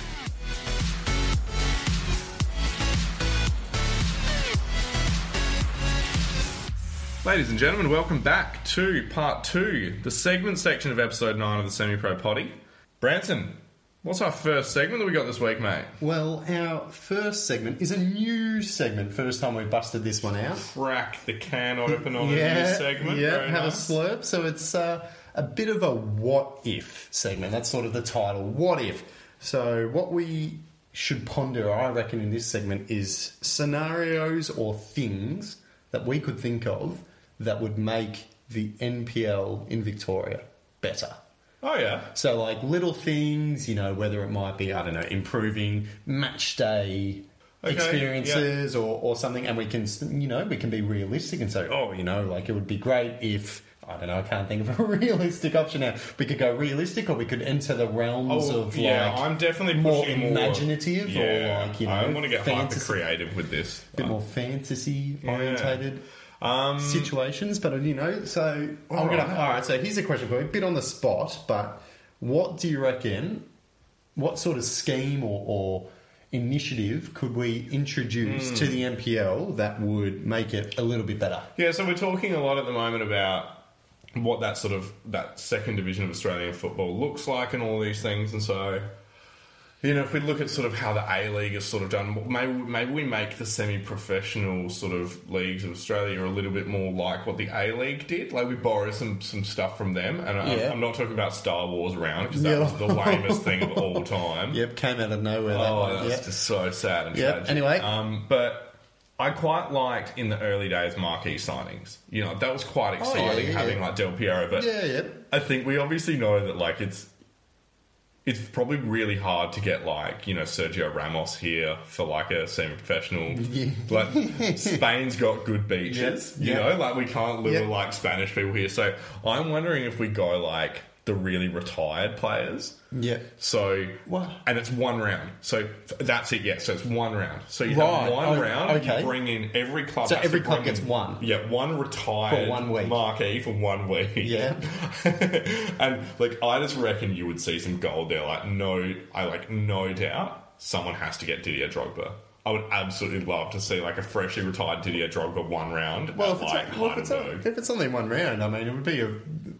Ladies and gentlemen, welcome back to part two, the segment section of episode nine of the Semi Pro Potty. Branson, what's our first segment that we got this week, mate? Well, our first segment is a new segment. First time we busted this one out. Crack the can open on a new segment. Yeah, Very have nice. a slurp. So it's uh, a bit of a what if segment. That's sort of the title. What if? So, what we should ponder, I reckon, in this segment is scenarios or things that we could think of that would make the NPL in Victoria better. Oh yeah. So, like little things, you know, whether it might be, I don't know, improving match day Okay, experiences or, or something, and we can, you know, we can be realistic and say, oh. oh, you know, like it would be great if. I don't know. I can't think of a realistic option now. We could go realistic, or we could enter the realms Oh, of yeah, like I'm definitely more pushing more- imaginative, Yeah, or like you know, I want to get hyper creative with this. A bit more fantasy orientated Um, situations. But you know, so I'm All gonna. right. All right. So here's a question for you, a bit on the spot, but what do you reckon? What sort of scheme or, or initiative could we introduce to Hmm. the NPL that would make it a little bit better? Yeah, so we're talking a lot at the moment about what that sort of that second division of Australian football looks like and all these things, and so you know if we look at sort of how the A League is sort of done, maybe maybe we make the semi-professional sort of leagues of Australia a little bit more like what the A League did. Like we borrow some some stuff from them, and I'm, Yeah. I'm not talking about Star Wars around because that Yeah. was the lamest thing of all time. Yep, came out of nowhere. that Oh, that's Yep. just so sad and Yep, tragic. anyway. um, but I quite liked in the early days marquee signings. You know, that was quite Oh, yeah, exciting yeah, having yeah. like Del Piero. But Yeah, yeah. I think we obviously know that like it's it's probably really hard to get like you know Sergio Ramos here for like a semi-professional. Yeah. Like Spain's got good beaches, Yeah, you yeah. know. Like we can't lure Yeah. like Spanish people here. So I'm wondering if we go like the really retired players. Yeah. So, What? and it's one round. So that's it. Yeah. So it's one round. So you Right. have one Oh, round. okay. You bring in every club. So every club gets in- one? Yeah, one retired For one week. marquee for one week. Yeah. and like I just reckon you would see some gold there. Like no, I like no doubt someone has to get Didier Drogba. I would absolutely love to see like a freshly retired Didier Drogba one round. Well, if it's, like well if, it's if it's only one round, I mean, it would be a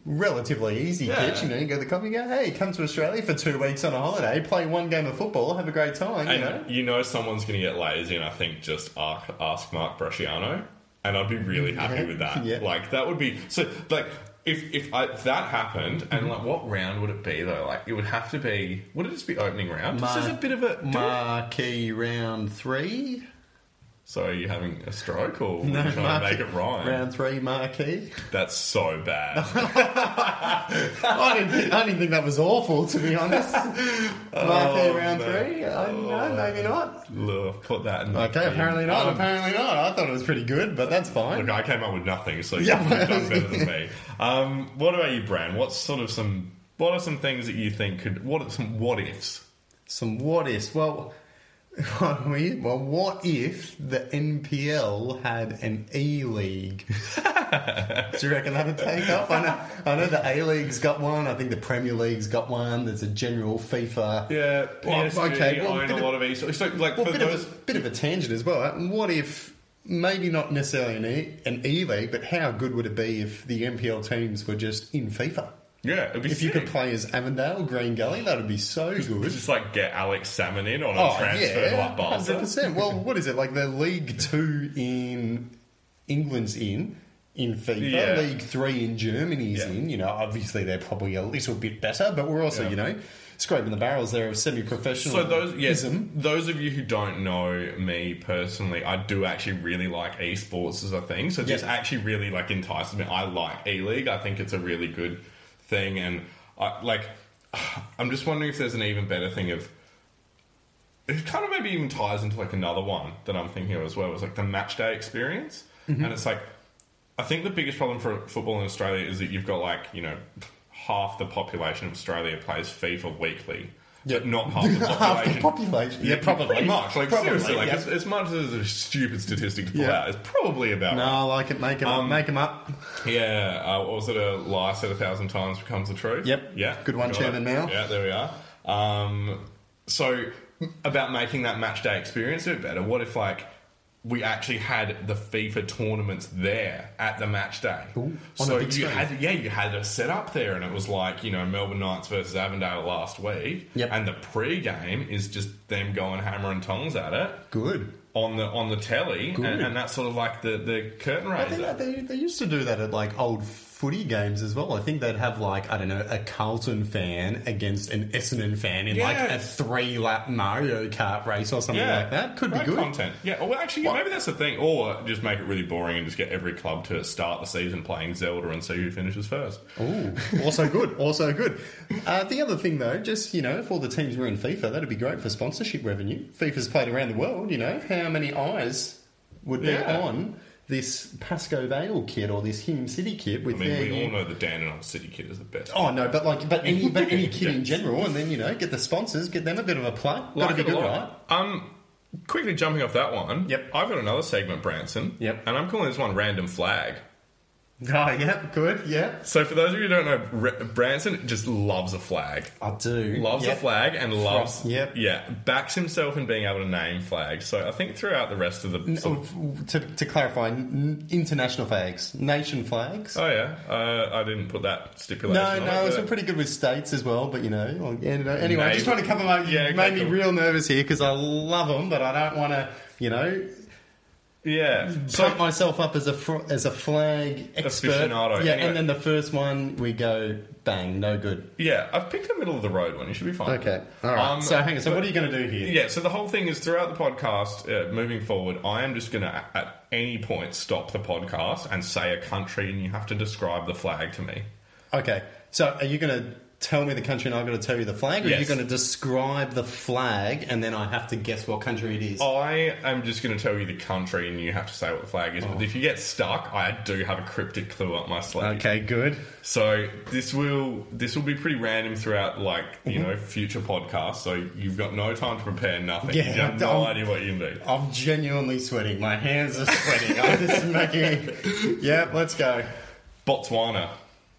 relatively easy Yeah. pitch. You know, you go to the club, you go, hey, come to Australia for two weeks on a holiday, play one game of football, have a great time, you And know? you know someone's going to get lazy, and I think just ask, ask Mark Bresciano, and I'd be really mm-hmm. happy Yeah, with that. yeah. Like that would be so. Like if if, I, if that happened, and like what round would it be though? Like it would have to be. Would it just be opening round? Just as a bit of a. Marquee round three. So are you having a stroke or No, trying to make it rhyme? Round three marquee. That's so bad. I didn't, think, I didn't think that was awful, to be honest. marquee round no. three? I don't know, maybe not. Look, put that in. Okay, apparently not. Um, apparently not. I thought it was pretty good, but that's fine. Look, I came up with nothing, so Yeah. you've done better than me. Um, what about you, Bran? What's sort of some? What are some things that you think could? What are some what ifs? Some what Well, well, what if the NPL had an E League? Do you reckon that would take up? I know, I know the A League's got one. I think the Premier League's got one. There's a general FIFA. Yeah, Well, PSG okay, well, own bit a lot of esports. So, like Well, bit, those, of a, bit of a tangent as well. What if maybe not necessarily an E, an e League, but how good would it be if the NPL teams were just in FIFA? Yeah, it'd be If you could play as Avondale, Green Gully, that would be so good. just like get Alex Salmon in on a Oh transfer yeah, like Barca. hundred percent. Well, what is it like? The League Two in England's in in FIFA. Yeah. League Three in Germany's Yeah. in. You know, obviously they're probably a little bit better, but we're also Yeah. you know scraping the barrels there of semi-professional. So those, yes, those of you who don't know me personally, I do actually really like esports as a thing. So this Yeah. actually really like entices me. I like E League. I think it's a really good thing, and I like. I'm just wondering if there's an even better thing of. It kind of maybe even ties into like another one that I'm thinking of as well. Is like the match day experience, Mm-hmm. and it's like. I think the biggest problem for football in Australia is that you've got like you know half the population of Australia plays FIFA weekly, Yeah. but not half the half population. the population. Yeah, probably Pretty much. Like Probably, seriously, like yeah. as, as much as it's a stupid statistic to pull Yeah. out, it's probably about No, right. I like it. Make them up. Um, Make 'em up. Yeah, uh, what was it? A lie said a thousand times becomes the truth. Yep. Yeah. Good one, Chairman. Mao. Yeah, there we are. Um, so about making that match day experience a bit better. What if like we actually had the FIFA tournaments there at the match day? Ooh, so you screen. had yeah, you had it set up there, and it was like you know Melbourne Knights versus Avondale last week. Yep. And the pre-game is just them going hammer and tongs at it Good. on the on the telly, and, and that's sort of like the the curtain I raiser. think that they, they used to do that at like old footy games as well. I think they'd have like I don't know a Carlton fan against an Essendon fan in like a three lap Mario Kart race or something like that. Could be good. content. Yeah, well, actually, yeah, maybe that's the thing. Or just make it really boring and just get every club to start the season playing Zelda and see who finishes first. Ooh, also good, also good. Uh, the other thing, though, just you know, if all the teams were in FIFA, that'd be great for sponsorship revenue. FIFA's played around the world. You know, how many eyes would be Yeah. on this Pascoe Vale kit or this Hume City kit with I mean, their we all know the Dandenong City Kid is the best. Oh no, but like, but any, but any kid in general, and then you know, get the sponsors, get them a bit of a plug. Got to be good, right? Um, quickly jumping off that one. Yep. I've got another segment, Branson. Yep. And I'm calling this one Random Flag. Oh, yeah, good, yeah. So for those of you who don't know, Branson just loves a flag. I do. Loves Yep. a flag and loves, yep. yeah, backs himself in being able to name flags. So I think throughout the rest of the, sort of- Oh, To, to clarify, n- international flags, nation flags. oh yeah, uh, I didn't put that stipulation. No, on no, it, it's pretty good with states as well, but you know, like, yeah, no, anyway, I'm just trying to cover my. Yeah, made okay, me cool. real nervous here because I love them, but I don't want to, you know, yeah. So pump myself up as a fr- as a flag expert. Aficionado, Yeah, anyway. and then the first one we go bang, no good. yeah, I've picked a middle of the road one. You should be fine. Okay, all right. Um, so hang on. So what are you going to do here? Yeah, so the whole thing is throughout the podcast, uh, moving forward, I am just going to, at any point, stop the podcast and say a country, and you have to describe the flag to me. Okay, so are you going to tell me the country and I've got to tell you the flag, or are you Yes. going to describe the flag and then I have to guess what country it is? I am just going to tell you the country, and you have to say what the flag is. But oh. if you get stuck, I do have a cryptic clue up my sleeve. Okay, good. So this will this will be pretty random throughout, like you mm-hmm. know, future podcasts. So you've got no time to prepare nothing. Yeah, you have no I'm- idea what you do. I'm genuinely sweating. My hands are sweating. I'm just making. Yeah, let's go. Botswana.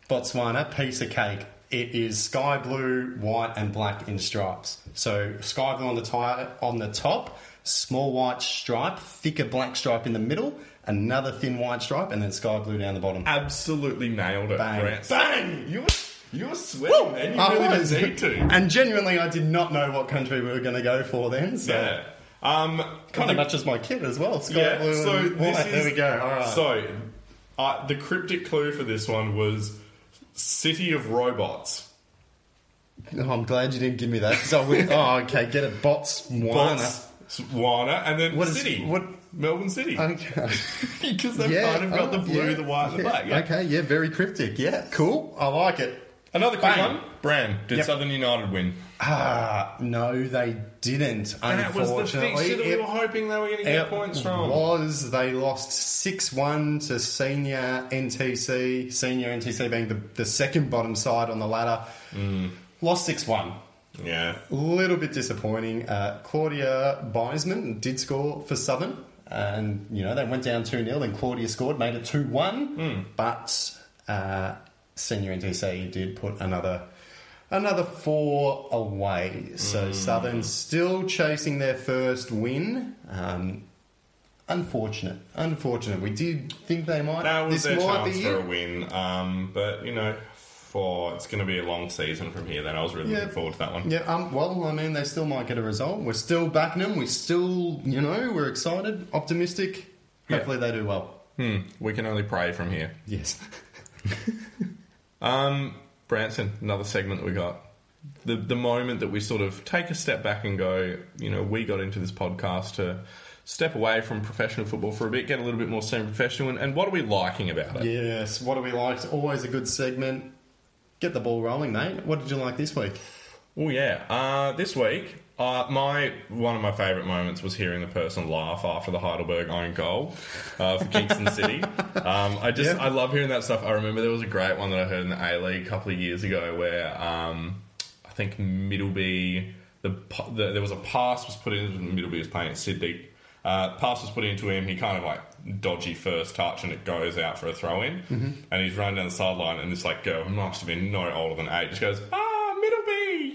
Botswana, piece of cake. It is sky blue, white, and black in stripes. So sky blue on the tire on the top, small white stripe, thicker black stripe in the middle, another thin white stripe, and then sky blue down the bottom. Absolutely nailed it, Bang. Bang! You were you were sweating, man. You I really was. didn't need to. And genuinely, I did not know what country we were going to go for then. So Yeah. Um, kind of matches my kit as well. Sky yeah. blue So and white. this is, there we go. All right. So, uh, the cryptic clue for this one was City of Robots. Oh, I'm glad you didn't give me that. So we, oh, okay, get it. Bots. Botswana. Botswana, and then What is- City. what- Melbourne City. Okay. Because they've Yeah, kind of got oh, the blue, yeah, the white, and the black. Yeah. Okay, yeah, very cryptic. Yeah, cool. I like it. Another quick Bang. one. Bran, did Yep. Southern United win? Ah, no, they didn't. That was the fixture that we It- were hoping they were going to get points from. was they lost six one to senior NTC. Senior NTC being the, the second bottom side on the ladder. Mm. Lost six one. Yeah. A little bit disappointing. Uh, Claudia Biesman did score for Southern, and you know they went down two 0 Then Claudia scored, made it two one. Hmm. But uh, senior NTC did put another another four away. So Hmm. Southern still chasing their first win. Um, unfortunate, unfortunate. We did think they might. That was this their might chance be for a win. Um, but, you know, for it's going to be a long season from here, then I was really Yeah. looking forward to that one. Yeah, um, well, I mean, they still might get a result. We're still backing them. We still, you know, we're excited, optimistic. Yeah. Hopefully, they do well. Hmm, we can only pray from here. Yes. Um, Branson, another segment that we got. The the moment that we sort of take a step back and go, you know, we got into this podcast to step away from professional football for a bit, get a little bit more semi-professional, and, and what are we liking about it? yes. What do we like? It's always a good segment. Get the ball rolling, mate. What did you like this week? Oh yeah. Uh, this week, uh, my one of my favourite moments was hearing the person laugh after the Heidelberg own goal uh, for Kingston City. Um, I just Yeah. I love hearing that stuff. I remember there was a great one that I heard in the A League a couple of years ago where um, I think Middleby the, the there was a pass was put in. Middleby was playing at Sydney. Uh, pass was put into him. He kind of like dodgy first touch, and it goes out for a throw in. Mm-hmm. And he's running down the sideline, and this like girl who must have been no older than eight just goes, "Ah,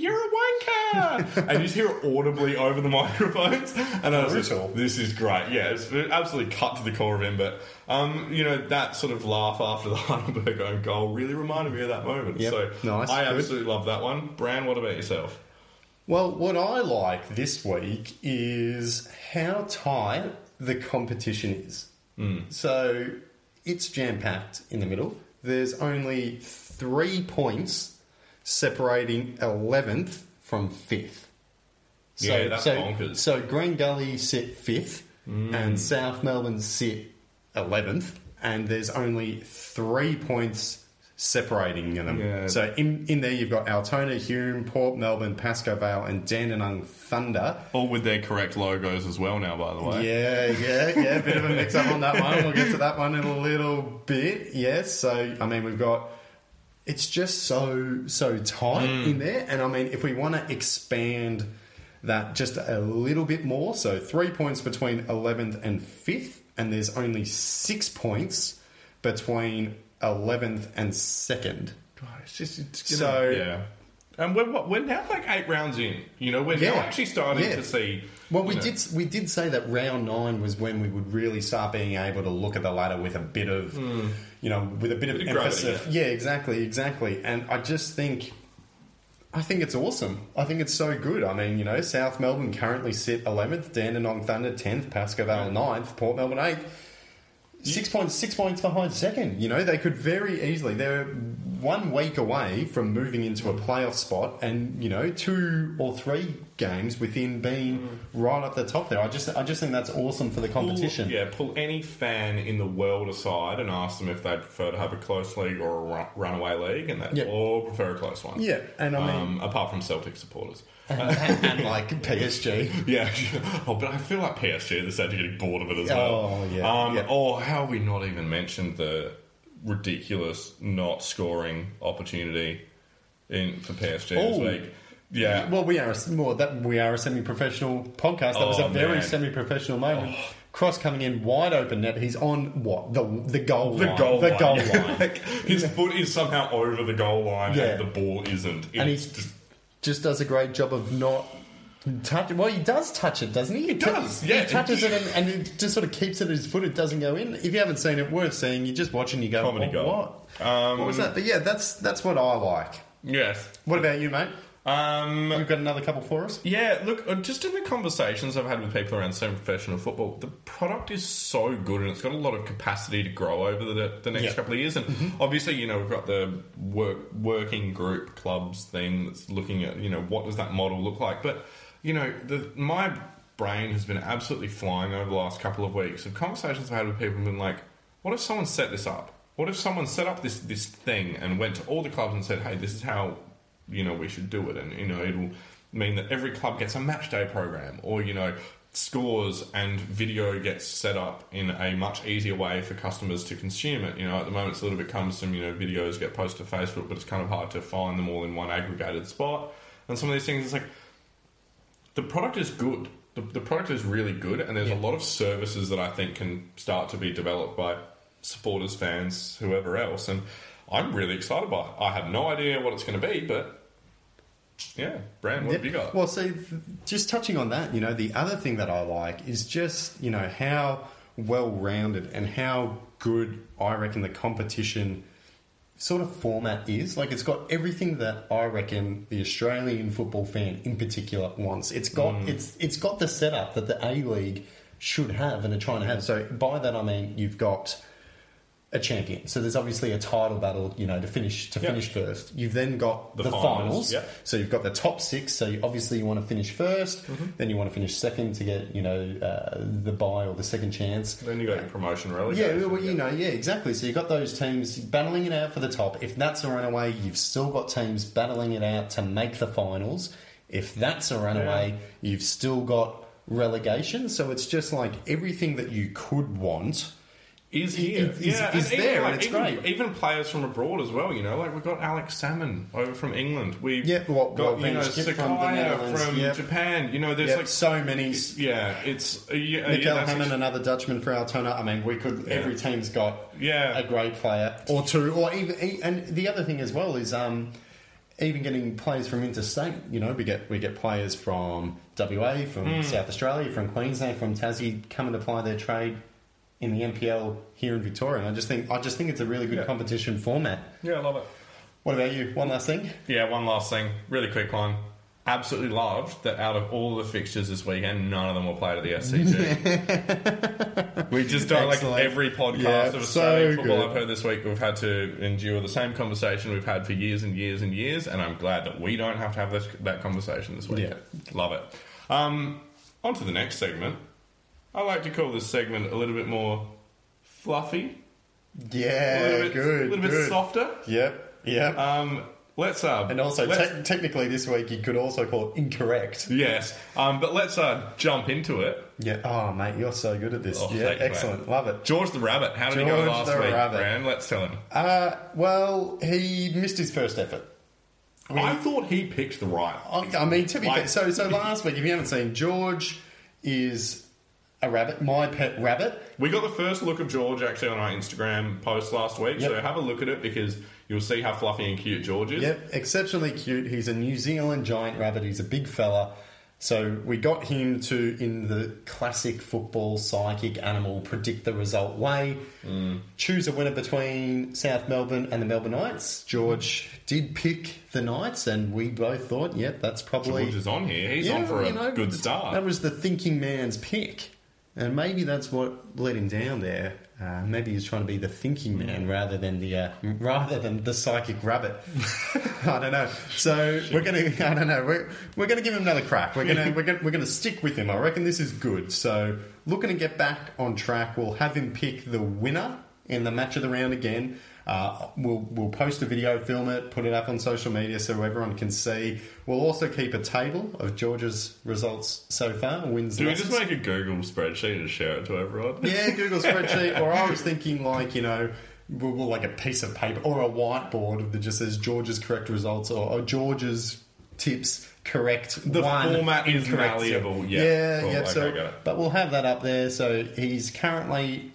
you're a wanker!" and you just hear it audibly over the microphones. And I was Brutal. this is great. Yeah, it's absolutely cut to the core of him. But um, you know that sort of laugh after the Heidelberg own goal really reminded me of that moment. Yep. So Nice. I Good. absolutely love that one. Bran, what about yourself? Well, what I like this week is how tight the competition is. So it's jam packed in the middle. there's only three points separating 11th from 5th. So, Yeah, that's so, bonkers. So Green Gully sit 5th Mm. and South Melbourne sit 11th, and there's only three points separating them. Yeah. So in, in there you've got Altona, Hume, Port Melbourne, Pascoe Vale, and Dandenong Thunder. All with their correct logos as well now, by the way. Yeah, yeah, yeah. Bit of a mix up on that one. We'll get to that one in a little bit. Yes. So, I mean, we've got. It's just so so tight mm. in there, and I mean, if we want to expand that just a little bit more, so three points between eleventh and fifth, and there's only six points between eleventh and second. God, It's just it's So- gonna, yeah. And we're what, we're now like eight rounds in. You know, we're now actually starting Yeah. to see. Well, we know, did we did say that round nine was when we would really start being able to look at the ladder with a bit of, mm. You know, with a bit of gravity, emphasis. yeah, exactly, exactly. And I just think, I think it's awesome. I think it's so good. I mean, you know, South Melbourne currently sit eleventh, Dandenong Thunder tenth, Pascoe Vale 9th, Port Melbourne eighth. Six points, six points behind second. You know, they could very easily. They're one week away from moving into a playoff spot, and you know, two or three games within being right up the top there. I just, I just think that's awesome for the competition. Pull, yeah, pull any fan in the world aside and ask them if they'd prefer to have a close league or a run- runaway league, and they Yeah. all prefer a close one. Yeah, and I mean, um, apart from Celtic supporters. And, and like PSG. Yeah, oh, but I feel like PSG at this stage are getting bored of it as well. Oh, yeah, Um, yeah. Or how have we not even mentioned the ridiculous not scoring opportunity in for PSG this Oh. week? Yeah. Well, we are a, well, that we are a semi-professional podcast. That was Oh, a very man. semi-professional moment. Cross coming in wide open net. He's on what the the goal the line. goal the line. goal line. like, his foot is somehow over the goal line Yeah. and the ball isn't. and he It's just- just does a great job of not touch. Well, he does touch it, doesn't he? He does, yeah. He touches it and, and he just sort of keeps it at his foot. It doesn't go in. If you haven't seen it, worth seeing. You're just watch and you go, Comedy what? goal. What? Um, what was that? But yeah, that's that's what I like. yes. What about you, mate? Um, You've got another couple for us. Yeah, look, uh, just in the conversations I've had with people around semi-professional football, the product is so good and it's got a lot of capacity to grow over the, the next Yeah. couple of years. And obviously, you know, we've got the work, working group clubs thing that's looking at, you know, what does that model look like? But, you know, the, my brain has been absolutely flying over the last couple of weeks of conversations I've had with people and been like, what if someone set this up? What if someone set up this, this thing and went to all the clubs and said, hey, this is how you know we should do it. And you know it'll mean that every club gets a match day program or you know scores and video gets set up in a much easier way for customers to consume it. You know at the moment it's a little bit cumbersome. You know videos get posted to facebook but it's kind of hard to find them all in one aggregated spot. And some of these things it's like the product is good. The, the product is really good and there's a lot of services that i think can start to be developed by supporters fans whoever else. And i'm really excited by it i have no idea what it's going to be but yeah brand what have you got Well, see, just touching on that, you know, the other thing that I like is just, you know, how well rounded and how good I reckon the competition sort of format is. Like, it's got everything that I reckon the Australian football fan in particular wants. It's got mm. it's it's got the setup that the A League should have and are trying to have. So by that I mean you've got a champion. So there's obviously a title battle, you know, to finish to Yep. finish first. You've then got The the, finals, finals. yep. So you've got the top six. So you, obviously you want to finish 1st Mm-hmm. then you want to finish second to get you know uh, the buy or the second chance. then you got your promotion Yeah, well, you know, yeah, exactly. So you've got those teams battling it out for the top. If that's a runaway, you've still got teams battling it out to make the finals. If that's a runaway, you've still got relegation. So it's just like everything that you could want. Is here. Is- yeah, is there, like, and it's even, great. Even players from abroad as well. You know, like we've got Alex Salmon over from England. We've Yeah, what- got what you know Sakaya from from yep. Japan. You know, there's Yep, like so many. yeah, it's uh, yeah, Mikel yeah, Hammond, another Dutchman for Altona. I mean, we could. Yeah. Every team's got Yeah. a great player or two, or even. And the other thing as well is um, even getting players from interstate. You know, we get we get players from WA, from Hmm. South Australia, from Queensland, from Tassie, coming to apply their trade in the NPL here in Victoria. And I just think I just think it's a really good Yeah. competition format. yeah, I love it. What about you? One last thing. Yeah, one last thing, really quick one. absolutely loved that out of all the fixtures this weekend, none of them were played at the SCG. we just don't like every podcast Yeah, of Australian so football good. I've heard this week. We've had to endure the same conversation we've had for years and years and years, and I'm glad that we don't have to have this, that conversation this week. Yeah. Love it. Um, on to the next segment. I like to call this segment a little bit more fluffy, a Yeah, little bit, good. a little bit softer. Yep, yep. Um, let's uh, and also, let's- te- technically, this week you could also call it incorrect. yes. Um, but let's uh, jump into it. Yeah. Oh, mate, you're so good at this. Oh, yeah, excellent. Love it. George the Rabbit. How did he go last the week, Rabbit. Brand? Let's tell him. Uh, well, he missed his first effort. I thought he picked the right. I, I mean, to be Like- fair, so so last week, if you haven't seen, George is a rabbit, my pet rabbit. We got the first look of George actually on our Instagram post last week, so have a look at it because you'll see how fluffy and cute George is. Yep, exceptionally cute. He's a New Zealand giant rabbit. He's a big fella. So we got him to, in the classic football psychic animal, predict the result way. Mm. Choose a winner between South Melbourne and the Melbourne Knights. George did pick the Knights, and we both thought, yep, that's probably George is on here. He's Yeah, on for a you know, good start. That was the thinking man's pick. And maybe that's what let him down there. Uh, maybe he's trying to be the thinking man rather than the uh, rather than the psychic rabbit. I don't know. So we're gonna. I don't know. We're, we're gonna give him another crack. We're gonna we're gonna we're gonna stick with him. I reckon this is good. So looking to get back on track. We'll have him pick the winner in the match of the round again. Uh, we'll we'll post a video, film it, put it up on social media so everyone can see. We'll also keep a table of George's results so far, wins. Do we losses. just make a Google spreadsheet and share it to everyone? Yeah, Google spreadsheet. or I was thinking like you know, well, well, like a piece of paper or a whiteboard that just says George's correct results or, or George's tips correct. The one format is malleable. Yeah. yeah, Cool. yeah. Okay, so, but we'll have that up there. So he's currently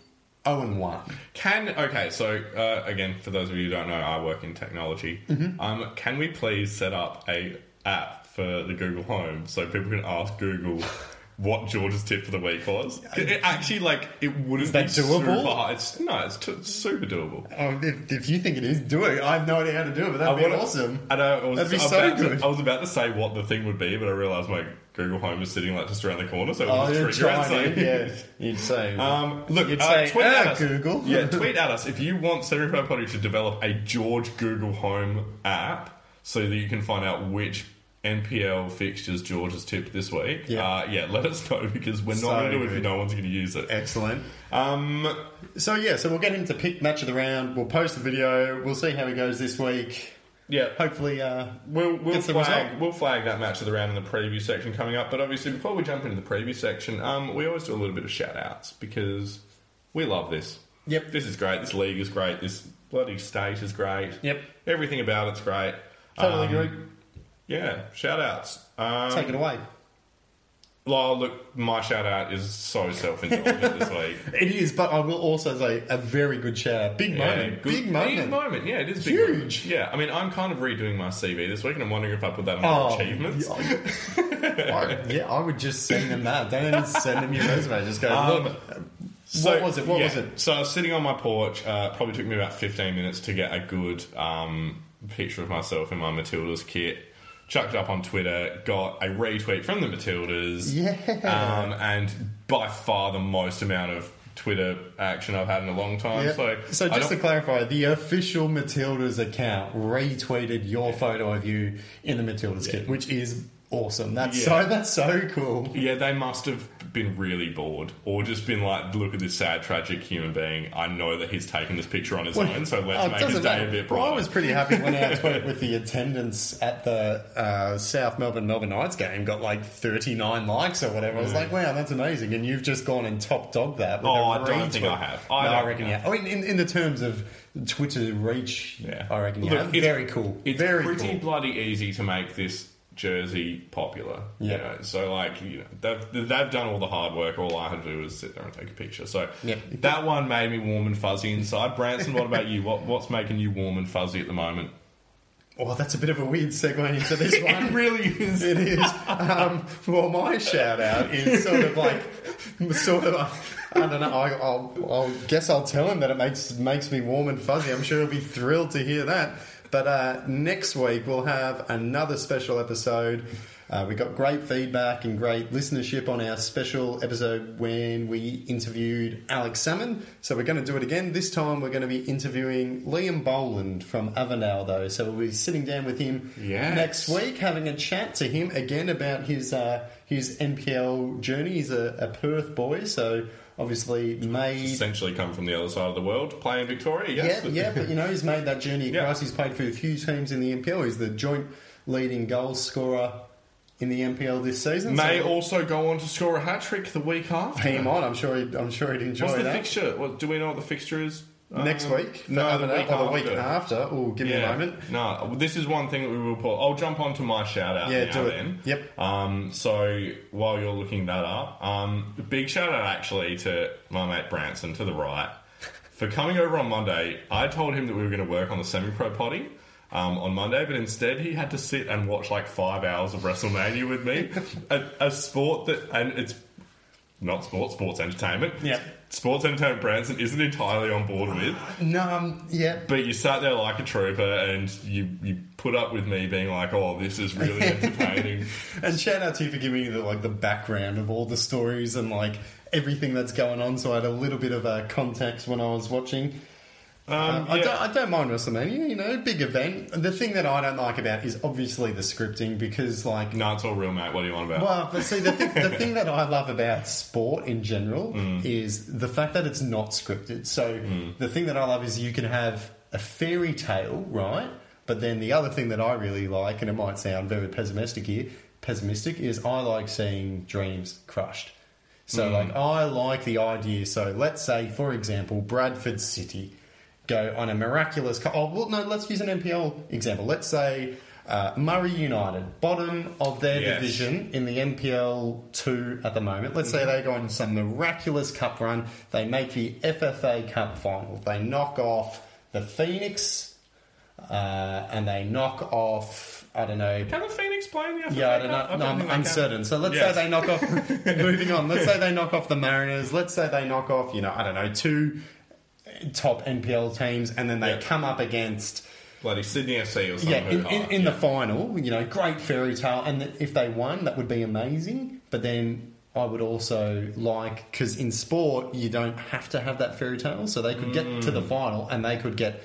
zero and one. Can okay, so uh, again, for those of you who don't know, I work in technology. Mm-hmm. Um, can we please set up a app for the Google Home so people can ask Google what George's tip for the week was? It actually, like, it wouldn't that be doable? super hard. It's, no, it's t- super doable. Oh, if, if you think it is, do it. I have no idea how to do it, but that'd be wanna- awesome. I know. I was, That'd be so to- good. I was about to say what the thing would be, but I realised my Google Home is sitting like just around the corner, so it Oh, you're just trigger it. trying So yeah. You'd say, Um, look, You'd uh, say, tweet "Ah, at us. Google." Yeah, tweet at us if you want Semi Potty to develop a George Google Home app so that you can find out which NPL fixtures George has tipped this week. Yeah. Uh, yeah, let us know because we're not So going to do it if no one's going to use it. excellent. Um, So yeah, so we'll get him to pick match of the round. We'll post the video. We'll see how he goes this week. Yeah, Hopefully, uh, We'll, we'll, flag, we'll flag that match of the round in the preview section coming up. But obviously, before we jump into the preview section, um, we always do a little bit of shout outs because we love this. Yep. This is great. This league is great. This bloody state is great. Yep. Everything about it's great. totally Um, agree. Yeah, shout outs. Um, Take it away. Lyle, look, my shout out is so self indulgent this week. It is, but I will also say a very good shout out. Big Yeah, moment. good- Big moment. moment. Yeah, it is big Huge. moment. Yeah, I mean, I'm kind of redoing my CV this week, and I'm wondering if I put that on Oh, my achievements. I, yeah, I would just send them that. Don't even send them your resume. Just go, Um, look. So, what was it? What yeah, was it? So I was sitting on my porch. Uh, probably took me about 15 minutes to get a good um, picture of myself in my Matildas kit. Chucked up on Twitter. Got a retweet from the Matildas. Yeah. Um, and by far the most amount of Twitter action I've had in a long time. Yeah. So, So, just to clarify, the official Matildas account retweeted your photo of you in the Matildas kit, which is awesome. That's Yeah. so that's so cool. yeah, they must have been really bored, or just been like, "Look at this sad, tragic human being. I know that he's taken this picture on his own, so let's Oh, make his doesn't day matter. a bit Well, brighter." I was pretty happy when our tweet with the attendance at the uh, South Melbourne Melbourne Knights game got like 39 likes or whatever. I was like, wow, that's amazing. And you've just gone and top dog that. with Oh, a I don't think. I have. I no, I reckon know. yeah. Oh, in, in, in the terms of Twitter reach, Yeah. I reckon you Look, have. it's- Very cool. It's Very pretty cool. bloody easy to make this jersey popular. Yeah. You know? So like you know, they've they've done all the hard work. All I had to do was sit there and take a picture. So Yep. that one made me warm and fuzzy inside. Branson, what about you? What what's making you warm and fuzzy at the moment? Oh, that's a bit of a weird segue into this one. It really is. It is. Um, well, my shout out is sort of like, sort of. I don't know. I, I'll, I'll guess I'll tell him that it makes makes me warm and fuzzy. I'm sure he'll be thrilled to hear that. But uh, next week we'll have another special episode Uh, we got great feedback and great listenership on our special episode when we interviewed Alex Salmon. So we're going to do it again. This time we're going to be interviewing Liam Boland from Avondale, though. So we'll be sitting down with him Yes. next week, having a chat to him again about his uh, his NPL journey. He's a, a Perth boy, so obviously made Essentially come from the other side of the world to play in Victoria, yes. yeah, yeah, but you know, he's made that journey Yeah. across. He's played for a few teams in the NPL. He's the joint leading goal scorer in the NPL this season. May so also go on to score a hat trick the week after. him on. I'm sure. He'd, I'm sure he'd enjoy What's the that. fixture? What, do we know what the fixture is? Next Um, week, no, the week the week after. after. Oh, give me a moment. No, this is one thing that we will put. I'll jump onto my shout out Yeah, now do it. then. Yep. Um, so while you're looking that up, um, big shout out actually to my mate Branson to the right for coming over on Monday. I told him that we were going to work on the semi pro potty. Um, on Monday, but instead he had to sit and watch like five hours of WrestleMania with me, a, a sport that, and it's not sport, sports entertainment. Yeah. Sports entertainment Branson isn't entirely on board with. No, um, yeah. But you sat there like a trooper and you, you put up with me being like, oh, this is really entertaining. And shout out to you for giving me the like the background of all the stories and like everything that's going on. So I had a little bit of uh, context when I was watching. Um, I, yeah. don't, I don't mind WrestleMania, you know, big event. The thing that I don't like about is obviously the scripting because, like, no, it's all real, mate. What do you want about? well, but see, the thing, the thing that I love about sport in general mm. is the fact that it's not scripted. So mm. the thing that I love is you can have a fairy tale, right? But then the other thing that I really like, and it might sound very pessimistic here, pessimistic, is I like seeing dreams crushed. So, mm. like, I like the idea. So, let's say, for example, Bradford City go on a miraculous. Co- oh, well, no, let's use an NPL example. Let's say uh, Murray United, bottom of their Yes. division in the NPL 2 at the moment. Let's say they go on some miraculous cup run. They make the FFA Cup final. They knock off the Phoenix uh, and they knock off, I don't know, Can the Phoenix play in the FA yeah, I don't know. No, I'm uncertain. So let's Yes. say they knock off. moving on. Let's say they knock off the Mariners. Let's say they knock off, you know, I don't know, two top NPL teams, and then they Yeah. come up against. Bloody Sydney FC or something. Yeah, in, in, in the final, you know, great fairy tale, and if they won, that would be amazing. But then I would also like because in sport you don't have to have that fairy tale, so they could get to Mm. the final and they could get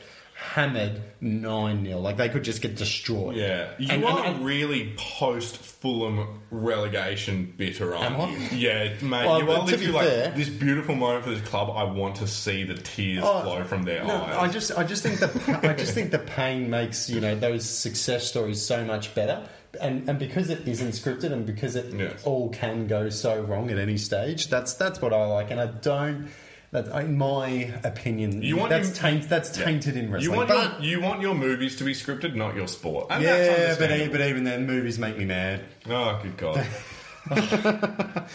hammered nine 0 like they could just get destroyed. Yeah, you And- are and- and- really post Fulham relegation bitter, aren't Am I? you? Yeah, mate. Well, you are literally like fair- this beautiful moment for this club. I want to see the tears Oh, flow from their No, eyes. I just, I just think the, I just think the pain makes you know those success stories so much better, and and because it isn't scripted and because it Yes. all can go so wrong at any stage. That's that's what I like, and I don't. That, in my opinion, You want that's your- taint, that's tainted in you wrestling. want but, your, you want your movies to be scripted, not your sport. And yeah, but but even then, movies make me mad. Oh, good God.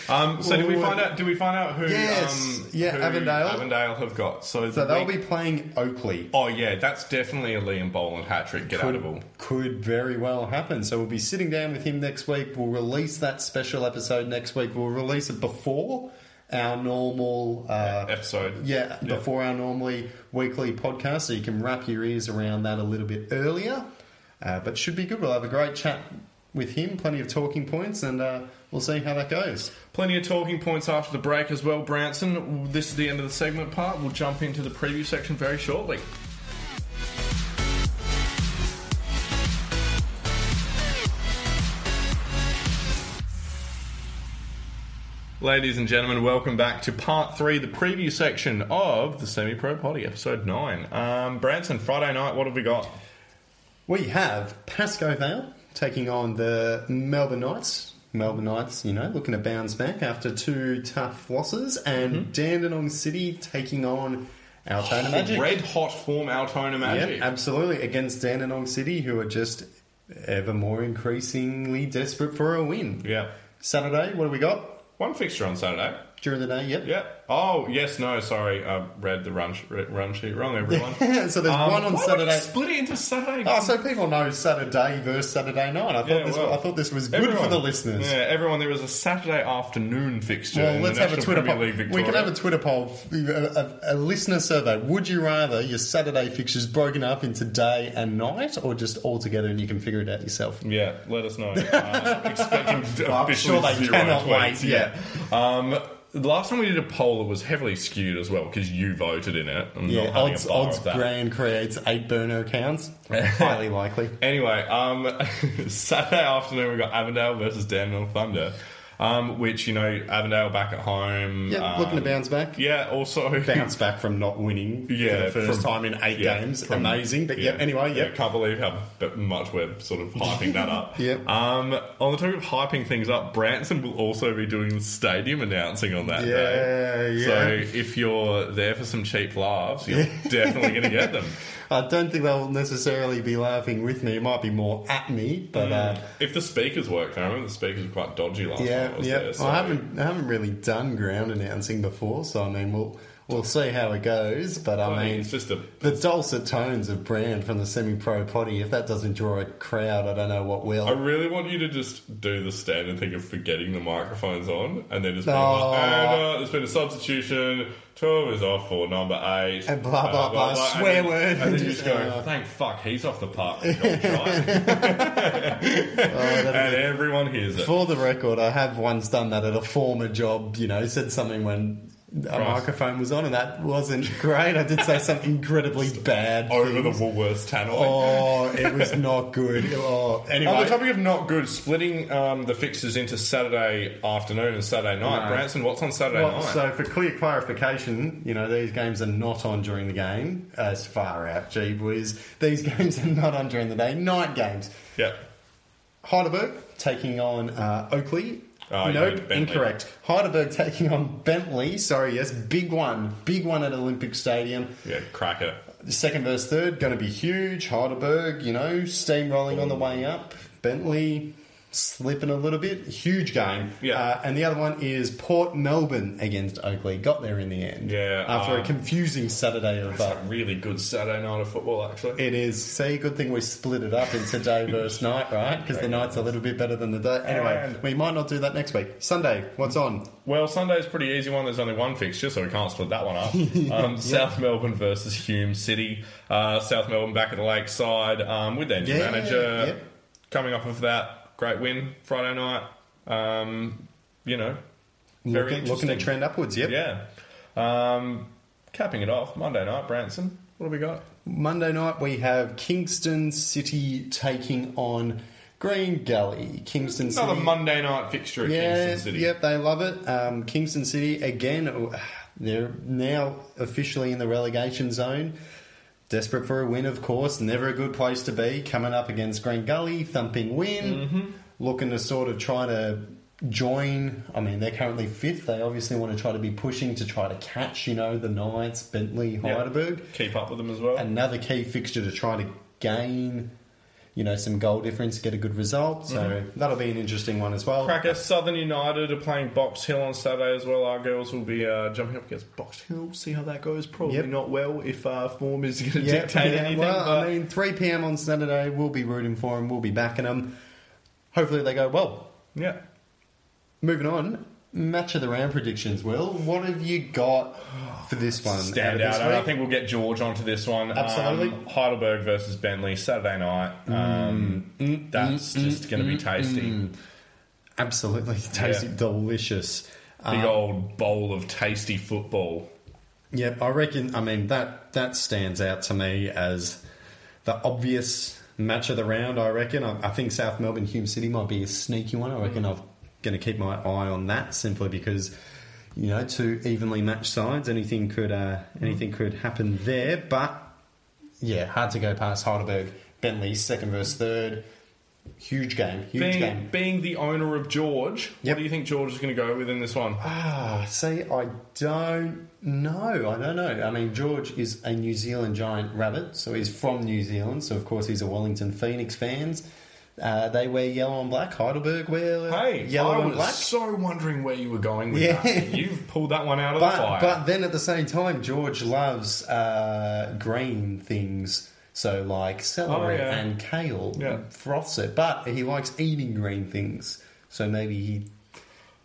um, so did we find out? Did we find out who? Yes. um, Yeah, who Avondale. Avondale have got. So, So the they'll week- be playing Oakleigh. Oh yeah, that's definitely a Liam Boland hat trick. Get out of all. could very well happen. So we'll be sitting down with him next week. We'll release that special episode next week. We'll release it before our normal uh, Episode. Yeah, Yeah. before our normally weekly podcast, so you can wrap your ears around that a little bit earlier. Uh, but should be good. We'll have a great chat with him, plenty of talking points, and uh, we'll see how that goes. Plenty of talking points after the break as well, Branson. This is the end of the segment part. We'll jump into the preview section very shortly. Ladies and gentlemen, welcome back to part three, the preview section of the Semi Pro Potty, episode nine. Um, Branson, Friday night, what have we got? We have Pascoe Vale taking on the Melbourne Knights. Melbourne Knights, you know, looking to bounce back after two tough losses, and Dandenong City taking on Altona Magic. Red hot form Altona Magic. Yeah, absolutely. Against Dandenong City, who are just ever more increasingly desperate for a win. yeah. Saturday, what do we got? One fixture on Saturday. During the day, yep. Yeah. Oh yes, no, sorry, I read the run, sh- run sheet wrong. Everyone. so there's Um, one on why would you Saturday. Split it into Saturday. Oh, so people know Saturday versus Saturday night. I thought Yeah, this. well, I thought this was good for Everyone- the listeners. Yeah, everyone. There was a Saturday afternoon fixture. Well, in let's the have a National Twitter Premier poll. League We can have a Twitter poll, a, a, a listener survey. Would you rather your Saturday fixtures broken up into day and night, or just all together and you can figure it out yourself? Yeah, let us know. Uh, expecting I'm officially sure they zero cannot tweets, wait, Yeah. Um, the last time we did a poll, it was heavily skewed as well because you voted in it. I'm Yeah, odds odds. Grand creates eight burner accounts. Highly likely. Anyway, um, Saturday afternoon we got Avondale versus Dandenong Thunder, um, which you know Avondale back at home. Yeah, um, looking to bounce back. Yeah, also Bounce back from not winning Yeah, for the first from- time in eight yeah, games. from- Amazing. But yeah, anyway, yeah, yeah. can't believe how much we're sort of hyping that up. yeah. Um, on the topic of hyping things up, Branson will also be doing the stadium announcing on that day. Yeah, So if you're there for some cheap laughs, you're definitely going to get them. I don't think they'll necessarily be laughing with me. It might be more at me, but uh, If the speakers work, I remember the speakers were quite dodgy last yeah, time I was yeah. there. So. I haven't I haven't really done ground announcing before, so I mean we'll we'll see how it goes. But I I mean, mean, it's just a the dulcet tones of Brand from the semi-pro potty. If that doesn't draw a crowd, I don't know what will. I really want you to just do the standard thing of forgetting the microphones on and then just be Oh. like, and uh, there's been a substitution, 12 is off for number 8. And blah, blah, blah, swear and word. And then you just go, Uh. thank fuck, he's off the park. He's gone try. Oh, and everyone hears it. For the record, I have once done that at a former job. You know, said something when a Right. microphone was on, and that wasn't great. I did say something incredibly bad. Over the. Woolworths tannoy. Oh, it was not good. Oh, anyway. On the topic of not good, splitting um, the fixtures into Saturday afternoon and Saturday night. No. Branson, what's on Saturday Well, night? so for clear clarification, you know, these games are not on during the game. As far out, gee whiz. These games are not on during the day. Night games. yeah. Heidelberg taking on uh, Oakleigh. Oh, nope, incorrect. Heidelberg taking on Bentleigh. Sorry, yes, big one. Big one at Olympic Stadium. Yeah, cracker. The second versus third going to be huge. Heidelberg, you know, steamrolling on the way up. Bentleigh slipping a little bit. Huge game. Yeah. Uh, and the other one is Port Melbourne against Oakleigh. Got there in the end. Yeah, After a um, confusing Saturday of. It's Uh, a really good Saturday night of football, actually. it is. See, good thing we split it up into day versus night, right? Because the night's a little bit better than the day. Anyway, And- we might not do that next week. Sunday, what's on? Well, Sunday's a pretty easy one. There's only one fixture, so we can't split that one up. Um, South Melbourne versus Hume City. Uh, South Melbourne back at the lakeside um, with their new Yeah, manager. yep. Coming off of that great win Friday night. Um, you know, very Looking, looking to trend upwards, yep. Yeah. Um, capping it off, Monday night, Branson. What have we got? Monday night we have Kingston City taking on Green Gully. Kingston Another City. Another Monday night fixture at yeah, Kingston City. Yep, they love it. Um, Kingston City again. They're now officially in the relegation zone. Desperate for a win, of course. Never a good place to be. Coming up against Green Gully, thumping win. Mm-hmm. Looking to sort of try to join. I mean, they're currently fifth. They obviously want to try to be pushing to try to catch, you know, the Knights, Bentleigh. Heidelberg Keep up with them as well. another key fixture to try to gain, you know, some goal difference, get a good result. So Mm-hmm. that'll be an interesting one as well. Cracker Southern United are playing Box Hill on Saturday as well. Our girls will be uh, jumping up against Box Hill. See how that goes. Probably Yep. not well if uh, form is going to Yeah, dictate yeah, anything. well, but I mean, 3 p.m. on Saturday, we'll be rooting for them, we'll be backing them. Hopefully they go well. yeah, Moving on, match of the round predictions. Will, what have you got for this one? stand of out. And I think we'll get George onto this one. Um, Absolutely. Um, Heidelberg versus Bentleigh Saturday night. Mm. Um, Mm, mm. that's mm. just going to be tasty. Absolutely tasty, Yeah. delicious. Big um, old bowl of tasty football. Yep, I reckon. I mean that that stands out to me as the obvious match of the round. I reckon. I, I think South Melbourne Hume City might be a sneaky one. I reckon I'm going to keep my eye on that simply because you know two evenly matched sides. Anything could uh, anything could happen there. But yeah, hard to go past Heidelberg, Bentleigh second versus third. Huge game, huge Being, game. being the owner of George, Yep. what do you think George is going to go with in this one? Ah, see, I don't know. I don't know. I mean, George is a New Zealand giant rabbit, so he's from New Zealand. So of course he's a Wellington Phoenix fans Uh, they wear yellow and black. Heidelberg wear Hey, yellow I and was black. so wondering where you were going with Yeah. that. You've pulled that one out of the But, fire. but then at the same time, George loves uh, green things. So like celery Oh, yeah. and kale, Yeah. froths it. But he likes eating green things. So maybe he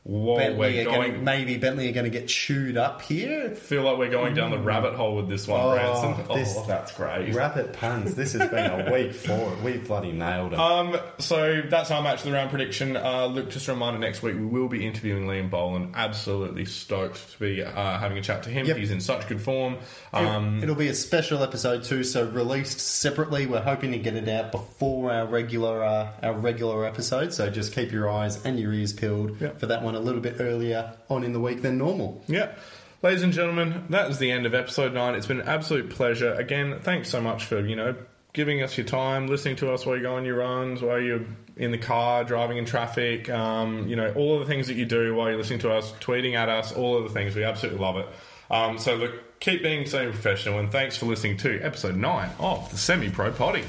Whoa, Bentleigh we're going. gonna, maybe Bentleigh are going to get chewed up here. feel like we're going down the rabbit hole with this one, Oh, Branson. Oh, this- that's great. Rabbit puns. This has been a week for it. We bloody nailed it. Um, so that's our match of the round prediction. Uh, look, just a reminder: next week we will be interviewing Liam Boland. Absolutely stoked to be uh, having a chat to him. Yep. He's in such good form. Um, It'll be a special episode too, so released separately. We're hoping to get it out before our regular uh, our regular episode. So just keep your eyes and your ears peeled Yep. for that one a little bit earlier on in the week than normal. Yeah. Ladies and gentlemen, that is the end of episode 9. It's been an absolute pleasure. Again, thanks so much for, you know, giving us your time, listening to us while you go on your runs, while you're in the car, driving in traffic, um, you know, all of the things that you do while you're listening to us, tweeting at us, all of the things. We absolutely love it. Um, so, look, keep being so professional, and thanks for listening to episode 9 of the Semi Pro Potty.